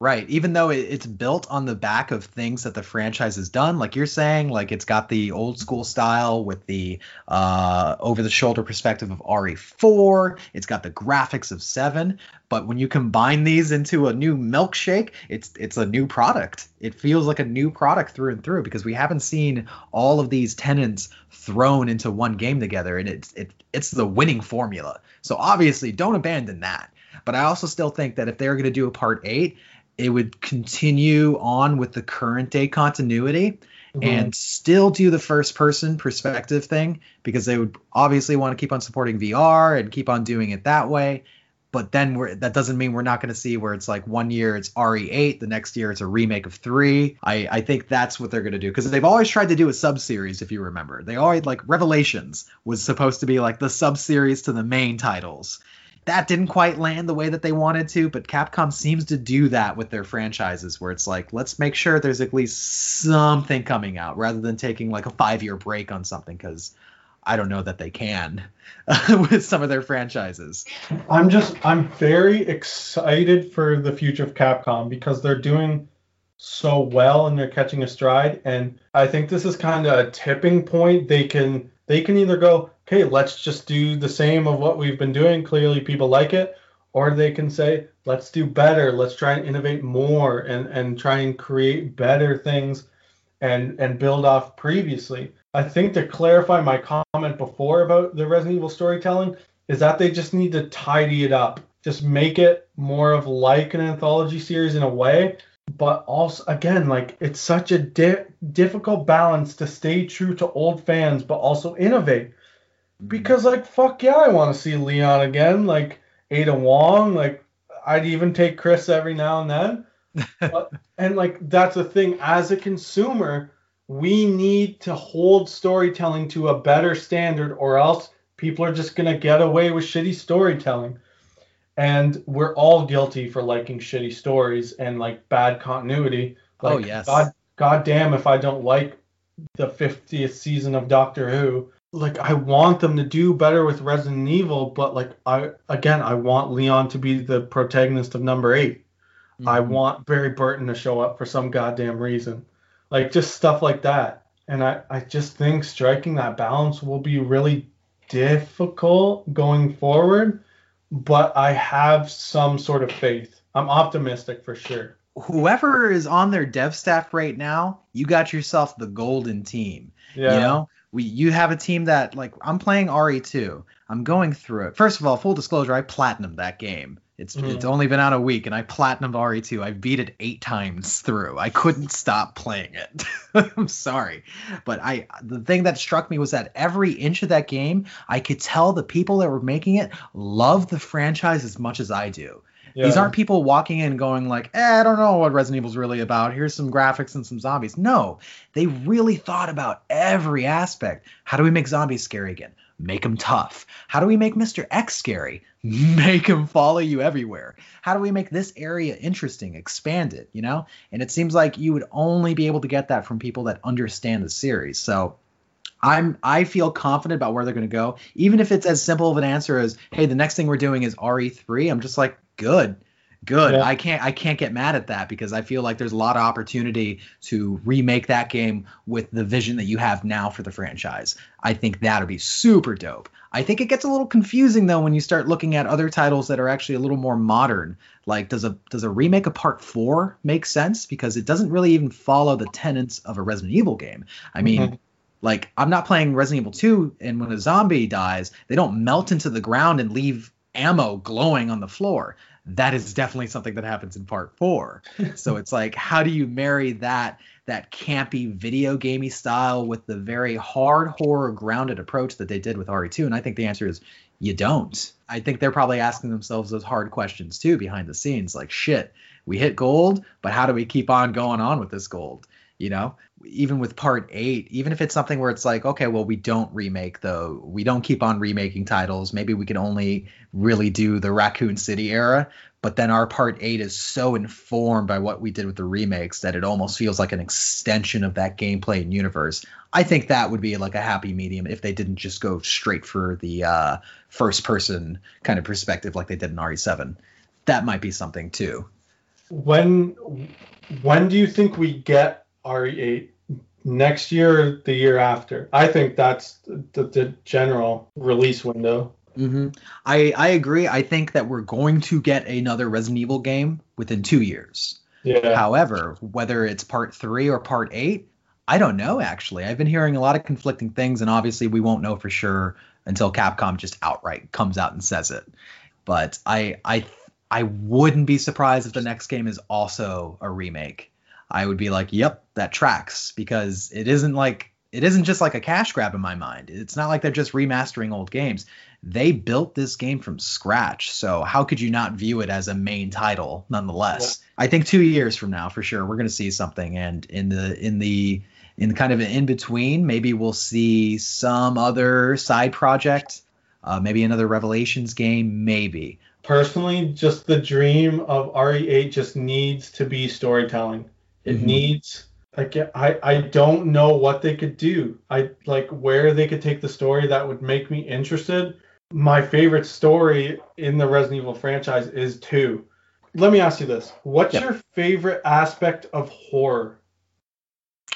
Right. Even though it, it's built on the back of things that the franchise has done, like you're saying, like it's got the old school style with the uh, over the shoulder perspective of RE4, it's got the graphics of 7, but when you combine these into a new milkshake, it's it's a new product. It feels like a new product through and through because we haven't seen all of these tenants thrown into one game together and it's it, it's the winning formula. So obviously, don't abandon that. But I also still think that if they're going to do a part 8, it would continue on with the current day continuity Mm-hmm. and still do the first person perspective thing because they would obviously want to keep on supporting VR and keep on doing it that way. But then we're, that doesn't mean we're not going to see where it's like one year it's RE8, the next year it's a remake of 3. I, I think that's what they're going to do because they've always tried to do a sub series, if you remember. They always like Revelations was supposed to be like the sub series to the main titles that didn't quite land the way that they wanted to, but Capcom seems to do that with their franchises where it's like, let's make sure there's at least something coming out rather than taking like a five year break on something because I don't know that they can with some of their franchises. I'm just I'm very excited for the future of Capcom because they're doing so well and they're catching a stride and I think this is kind of a tipping point they can they can either go okay let's just do the same of what we've been doing. Clearly people like it. Or they can say let's do better. Let's try and innovate more and and try and create better things and and build off previously. I think to clarify my comment before about the Resident Evil storytelling is that they just need to tidy it up. Just make it more of like an anthology series in a way, but also again, like it's such a di- difficult balance to stay true to old fans but also innovate. Because like fuck yeah, I want to see Leon again, like Ada Wong, like I'd even take Chris every now and then. but, and like that's the thing as a consumer, we need to hold storytelling to a better standard or else people are just going to get away with shitty storytelling and we're all guilty for liking shitty stories and like bad continuity oh, like, Oh, yes. god god damn if i don't like the 50th season of doctor who like i want them to do better with resident evil but like i again i want leon to be the protagonist of number eight I Mhm. want Barry Burton to show up for some goddamn reason. Like just stuff like that. and I, I just think striking that balance will be really difficult going forward. But I have some sort of faith. I'm optimistic for sure. Whoever is on their dev staff right now, you got yourself the golden team. Yeah. You know, we you have a team that like I'm playing RE2. I'm going through it. First of all, full disclosure, I platinumed that game. It's Mhm. it's only been out a week and I platinumed RE2. I beat it 8 times through. I couldn't stop playing it. I'm sorry. But I the thing that struck me was that every inch of that game, I could tell the people that were making it love the franchise as much as I do. Yeah. These aren't people walking in going like, eh, I don't know what Resident Evil's really about. Here's some graphics and some zombies. No, they really thought about every aspect. How do we make zombies scary again? Make them tough. How do we make Mr. X scary? Make him follow you everywhere. How do we make this area interesting? Expand it, you know? And it seems like you would only be able to get that from people that understand the series. So I'm I feel confident about where they're going to go, even if it's as simple of an answer as, "Hey, the next thing we're doing is RE3." I'm just like, "Good, good." Yeah. I can't I can't get mad at that because I feel like there's a lot of opportunity to remake that game with the vision that you have now for the franchise. I think that would be super dope. I think it gets a little confusing though when you start looking at other titles that are actually a little more modern. Like, does a does a remake of Part Four make sense? Because it doesn't really even follow the tenets of a Resident Evil game. I mean. Mhm. Like I'm not playing Resident Evil 2, and when a zombie dies, they don't melt into the ground and leave ammo glowing on the floor. That is definitely something that happens in part four. so it's like, how do you marry that that campy video gamey style with the very hard horror grounded approach that they did with RE2? And I think the answer is you don't. I think they're probably asking themselves those hard questions too behind the scenes. Like, shit, we hit gold, but how do we keep on going on with this gold? You know, even with part eight, even if it's something where it's like, okay, well, we don't remake though, we don't keep on remaking titles. Maybe we can only really do the Raccoon City era. But then our part eight is so informed by what we did with the remakes that it almost feels like an extension of that gameplay and universe. I think that would be like a happy medium if they didn't just go straight for the uh, first person kind of perspective like they did in RE7. That might be something too. When when do you think we get RE8? Next year or the year after? I think that's the, the general release window. hmm I I agree. I think that we're going to get another Resident Evil game within two years. Yeah. However, whether it's part three or part eight, I don't know. Actually, I've been hearing a lot of conflicting things, and obviously we won't know for sure until Capcom just outright comes out and says it. But I I I wouldn't be surprised if the next game is also a remake. I would be like, yep, that tracks because it isn't like it isn't just like a cash grab in my mind. It's not like they're just remastering old games. They built this game from scratch. So how could you not view it as a main title nonetheless? I think 2 years from now for sure we're going to see something and in the in the in kind of an in between, maybe we'll see some other side project, uh, maybe another Revelations game, maybe. Personally, just the dream of RE8 just needs to be storytelling. It Mhm. needs like I I don't know what they could do. I like where they could take the story that would make me interested. My favorite story in the Resident Evil franchise is 2. Let me ask you this. What's Yeah. your favorite aspect of horror?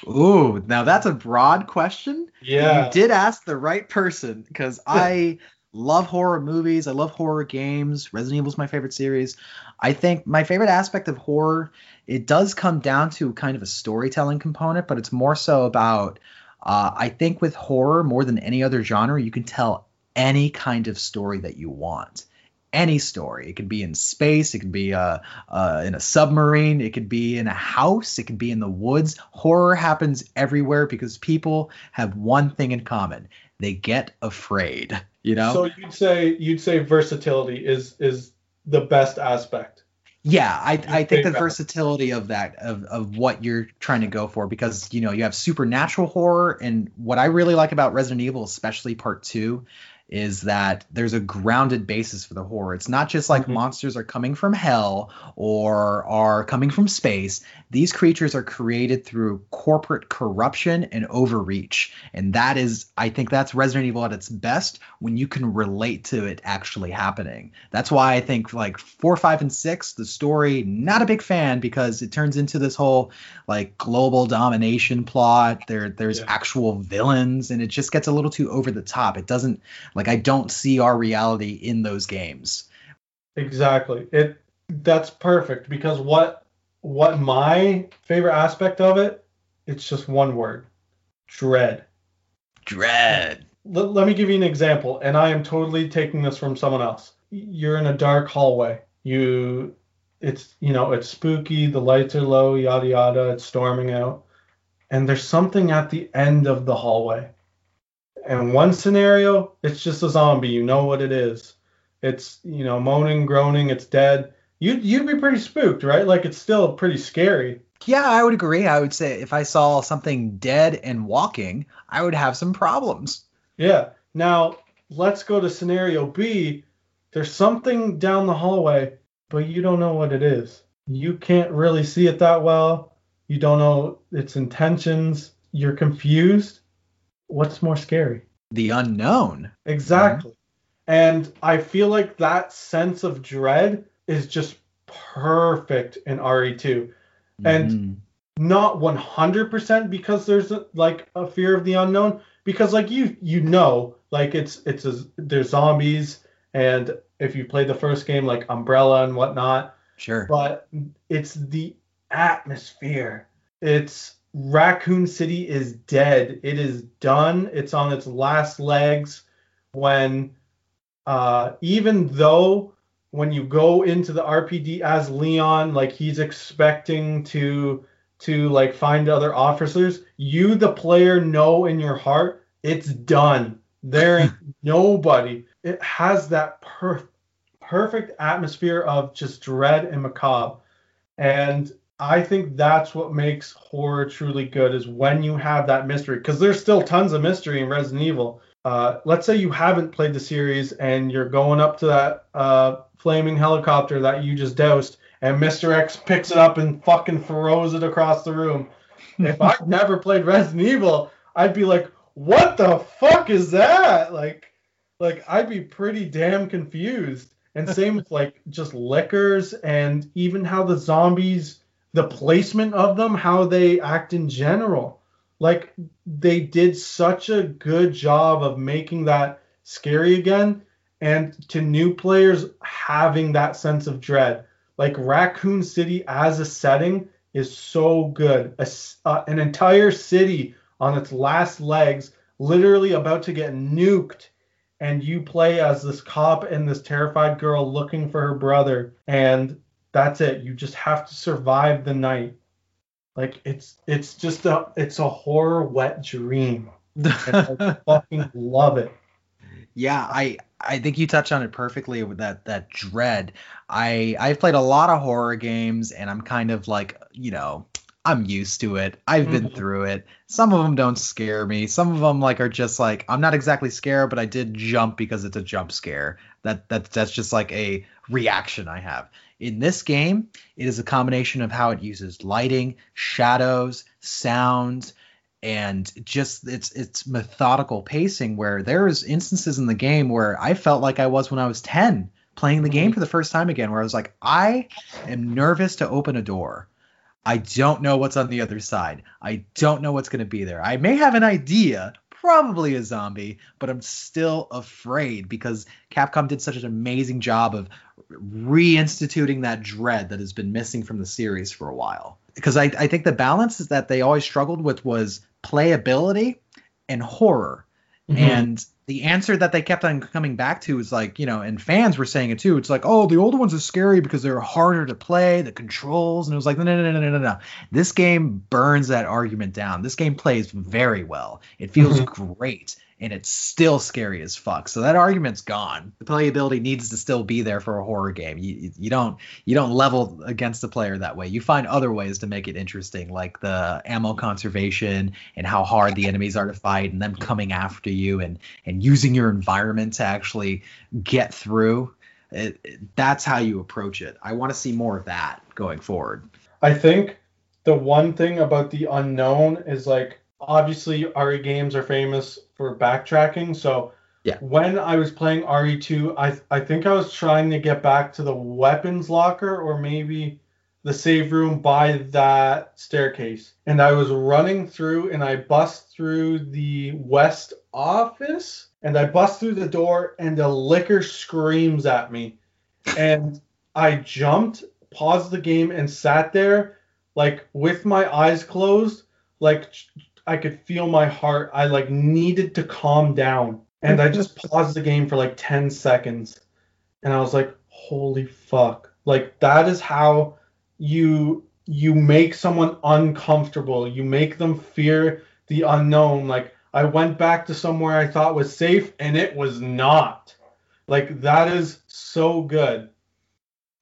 Ooh, now that's a broad question. Yeah. You did ask the right person because I love horror movies. I love horror games. Resident Evil is my favorite series. I think my favorite aspect of horror, it does come down to kind of a storytelling component, but it's more so about uh, I think with horror, more than any other genre, you can tell any kind of story that you want. Any story. It could be in space. It could be uh, uh, in a submarine. It could be in a house. It could be in the woods. Horror happens everywhere because people have one thing in common: they get afraid. You know. So you'd say you'd say versatility is is the best aspect. Yeah, I, I think the versatility of that of, of what you're trying to go for because you know you have supernatural horror and what I really like about Resident Evil, especially part two, is that there's a grounded basis for the horror. It's not just like Mhm. monsters are coming from hell or are coming from space. These creatures are created through corporate corruption and overreach. And that is, I think that's Resident Evil at its best when you can relate to it actually happening. That's why I think like four, five, and six, the story, not a big fan because it turns into this whole like global domination plot. There, there's Yeah. actual villains, and it just gets a little too over the top. It doesn't like I don't see our reality in those games. Exactly. It that's perfect because what what my favorite aspect of it, it's just one word. Dread. Dread. Let, let me give you an example, and I am totally taking this from someone else. You're in a dark hallway. You it's you know, it's spooky, the lights are low, yada yada, it's storming out. And there's something at the end of the hallway. And one scenario, it's just a zombie, you know what it is. It's, you know, moaning, groaning, it's dead. You'd you'd be pretty spooked, right? Like it's still pretty scary. Yeah, I would agree. I would say if I saw something dead and walking, I would have some problems. Yeah. Now let's go to scenario B. There's something down the hallway, but you don't know what it is. You can't really see it that well. You don't know its intentions. You're confused. What's more scary? The unknown. Exactly. And I feel like that sense of dread is just perfect in RE2. And- Mhm. not 100% because there's a, like a fear of the unknown because like you you know like it's it's a, there's zombies and if you play the first game like umbrella and whatnot sure. but it's the atmosphere it's raccoon city is dead. It is done. It's on its last legs when uh even though when you go into the rpd as leon like he's expecting to to like find other officers you the player know in your heart it's done. There ain't nobody. It has that per- perfect atmosphere of just dread and macabre. And i think that's what makes horror truly good is when you have that mystery because there's still tons of mystery in resident evil uh, let's say you haven't played the series and you're going up to that uh, flaming helicopter that you just doused and Mr. X picks it up and fucking throws it across the room. if I'd never played Resident Evil, I'd be like, "What the fuck is that?" Like, like I'd be pretty damn confused. And same with like just lickers and even how the zombies, the placement of them, how they act in general. Like they did such a good job of making that scary again, and to new players having that sense of dread like Raccoon City as a setting is so good. A uh, an entire city on its last legs, literally about to get nuked, and you play as this cop and this terrified girl looking for her brother, and that's it. You just have to survive the night. Like it's it's just a it's a horror wet dream. And I fucking love it. yeah, I I think you touched on it perfectly with that that dread. I I've played a lot of horror games and I'm kind of like, you know, I'm used to it. I've been Mhm. through it. Some of them don't scare me. Some of them like are just like I'm not exactly scared, but I did jump because it's a jump scare. That that that's just like a reaction I have. In this game, it is a combination of how it uses lighting, shadows, sounds, and just it's it's methodical pacing where there's instances in the game where I felt like I was when I was 10 playing the game mm-hmm. for the first time again where I was like I am nervous to open a door. I don't know what's on the other side. I don't know what's going to be there. I may have an idea, probably a zombie, but I'm still afraid because Capcom did such an amazing job of reinstituting that dread that has been missing from the series for a while. Because I, I think the balance is that they always struggled with was playability and horror. Mm-hmm. And the answer that they kept on coming back to is like, you know, and fans were saying it too. It's like, oh, the older ones are scary because they're harder to play, the controls. And it was like, no, no, no, no, no, no, no. This game burns that argument down. This game plays very well. It feels mm-hmm. great. And it's still scary as fuck. So that argument's gone. The playability needs to still be there for a horror game. You, you- you don't you don't level against the player that way. You find other ways to make it interesting, like the ammo conservation and how hard the enemies are to fight, and them coming after you, and and and using your environment to actually get through. It, it, that's how you approach it. I want to see more of that going forward. I think the one thing about the unknown is like obviously RE games are famous for backtracking. So yeah. when I was playing RE2, I I think I was trying to get back to the weapons locker or maybe the save room by that staircase. And I was running through and I bust through the west office and I bust through the door and the licker screams at me. And I jumped, paused the game and sat there like with my eyes closed, like I could feel my heart. I like needed to calm down. And I just paused the game for like 10 seconds. And I was like, holy fuck. Like that is how you you make someone uncomfortable. You make them fear the unknown. Like I went back to somewhere I thought was safe and it was not. Like that is so good.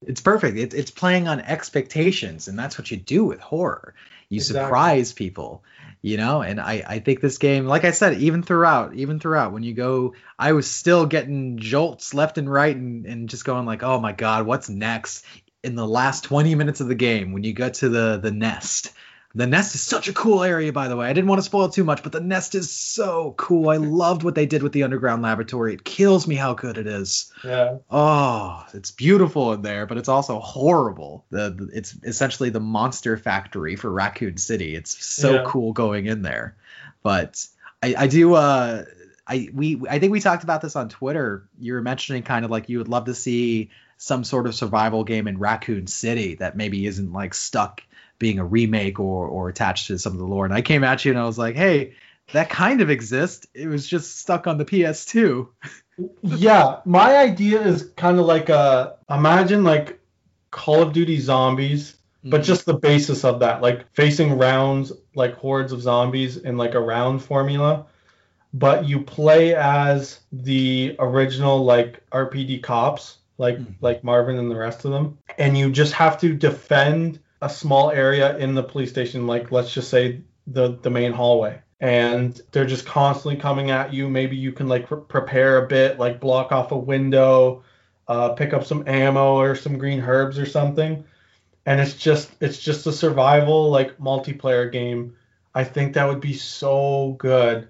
It's perfect. It's it's playing on expectations, and that's what you do with horror. You Exactly. surprise people, you know. And I I think this game, like I said, even throughout, even throughout, when you go, I was still getting jolts left and right, and and just going like, oh my god, what's next? In the last 20 minutes of the game, when you get to the the nest. The nest is such a cool area, by the way. I didn't want to spoil too much, but the nest is so cool. I loved what they did with the underground laboratory. It kills me how good it is. Yeah. Oh, it's beautiful in there, but it's also horrible. The, the- it's essentially the monster factory for Raccoon City. It's so Yeah. cool going in there. But I, I do uh I we I think we talked about this on Twitter. You were mentioning kind of like you would love to see some sort of survival game in Raccoon City that maybe isn't like stuck being a remake or or attached to some of the lore. And I came at you and I was like, hey, that kind of exists. It was just stuck on the PS2. yeah, my idea is kind of like a imagine like Call of Duty zombies, but mm-hmm. just the basis of that, like facing rounds like hordes of zombies in like a round formula. But you play as the original like RPD cops, like Mhm. like Marvin and the rest of them, and you just have to defend a small area in the police station, like let's just say the the main hallway and they're just constantly coming at you. Maybe you can like pre- prepare a bit, like block off a window, uh, pick up some ammo or some green herbs or something, and it's just it's just a survival like multiplayer game. I think that would be so good.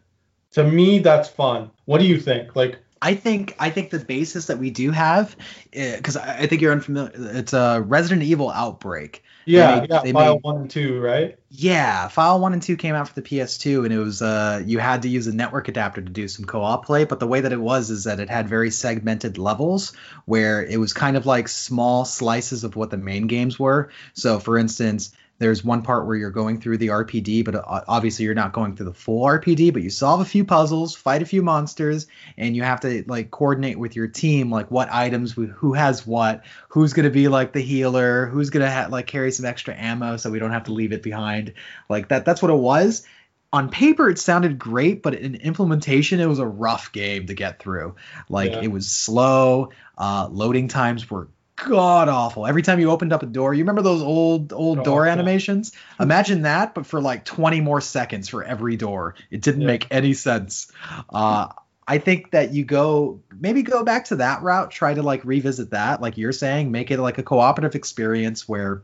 To me, that's fun. What do you think? Like, I think I think the basis that we do have, because I I think you're unfamiliar. It's a Resident Evil Outbreak. yeah, made- yeah, they file made- one and two, right? Yeah, File One and Two came out for the PS2, and it was uh you had to use a network adapter to do some co-op play. But the way that it was is that it had very segmented levels where it was kind of like small slices of what the main games were. So, for instance. There's one part where you're going through the RPD, but uh, obviously you're not going through the full RPD. But you solve a few puzzles, fight a few monsters, and you have to like coordinate with your team, like what items, who who has what, who's gonna be like the healer, who's gonna ha- like carry some extra ammo, so we don't have to leave it behind. Like that. That's what it was. On paper, it sounded great, but in implementation, it was a rough game to get through. Like Yeah. it was slow. Uh, loading times were god awful. Every time you opened up a door, you remember those old old Oh, door animations? Imagine that, but for like 20 more seconds for every door. It didn't Yeah. make any sense. Uh, I think that you go maybe go back to that route, try to like revisit that, like you're saying, make it like a cooperative experience where,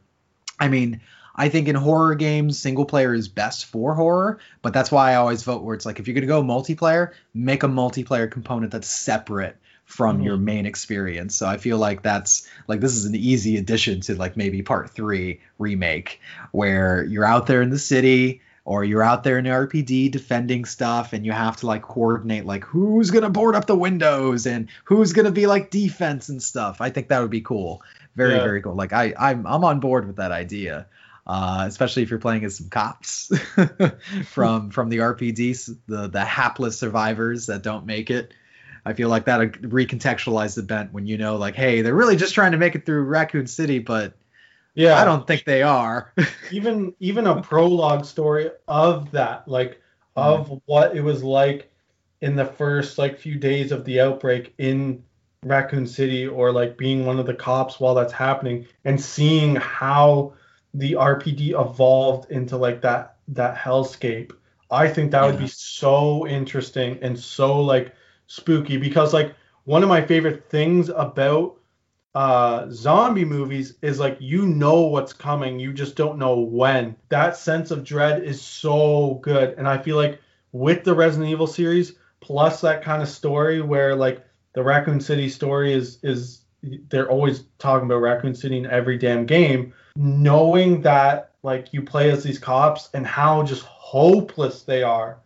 I mean, I think in horror games, single player is best for horror, but that's why I always vote where it's like if you're gonna go multiplayer, make a multiplayer component that's separate from Mhm. your main experience. So I feel like that's like this is an easy addition to like maybe part three remake, where you're out there in the city or you're out there in the RPD defending stuff and you have to like coordinate like who's gonna board up the windows and who's gonna be like defense and stuff. I think that would be cool. Very, Yeah. very cool. Like I I'm I'm on board with that idea. Uh, especially if you're playing as some cops from from the RPDs, the the hapless survivors that don't make it. I feel like that recontextualize the bent when you know, like, hey, they're really just trying to make it through Raccoon City, but Yeah, I don't think they are. even even a prologue story of that like of mm-hmm. what it was like in the first like few days of the outbreak in Raccoon City or like being one of the cops while that's happening and seeing how the RPD evolved into like that that hellscape. I think that would be so interesting and so like spooky because like one of my favorite things about uh, zombie movies is like you know what's coming, you just don't know when. That sense of dread is so good, and I feel like with the Resident Evil series plus that kind of story where like the Raccoon City story is is they're always talking about Raccoon City in every damn game, knowing that like you play as these cops and how just hopeless they are,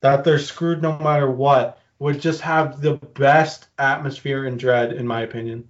that they're screwed no matter what, would just have the best atmosphere and dread in my opinion.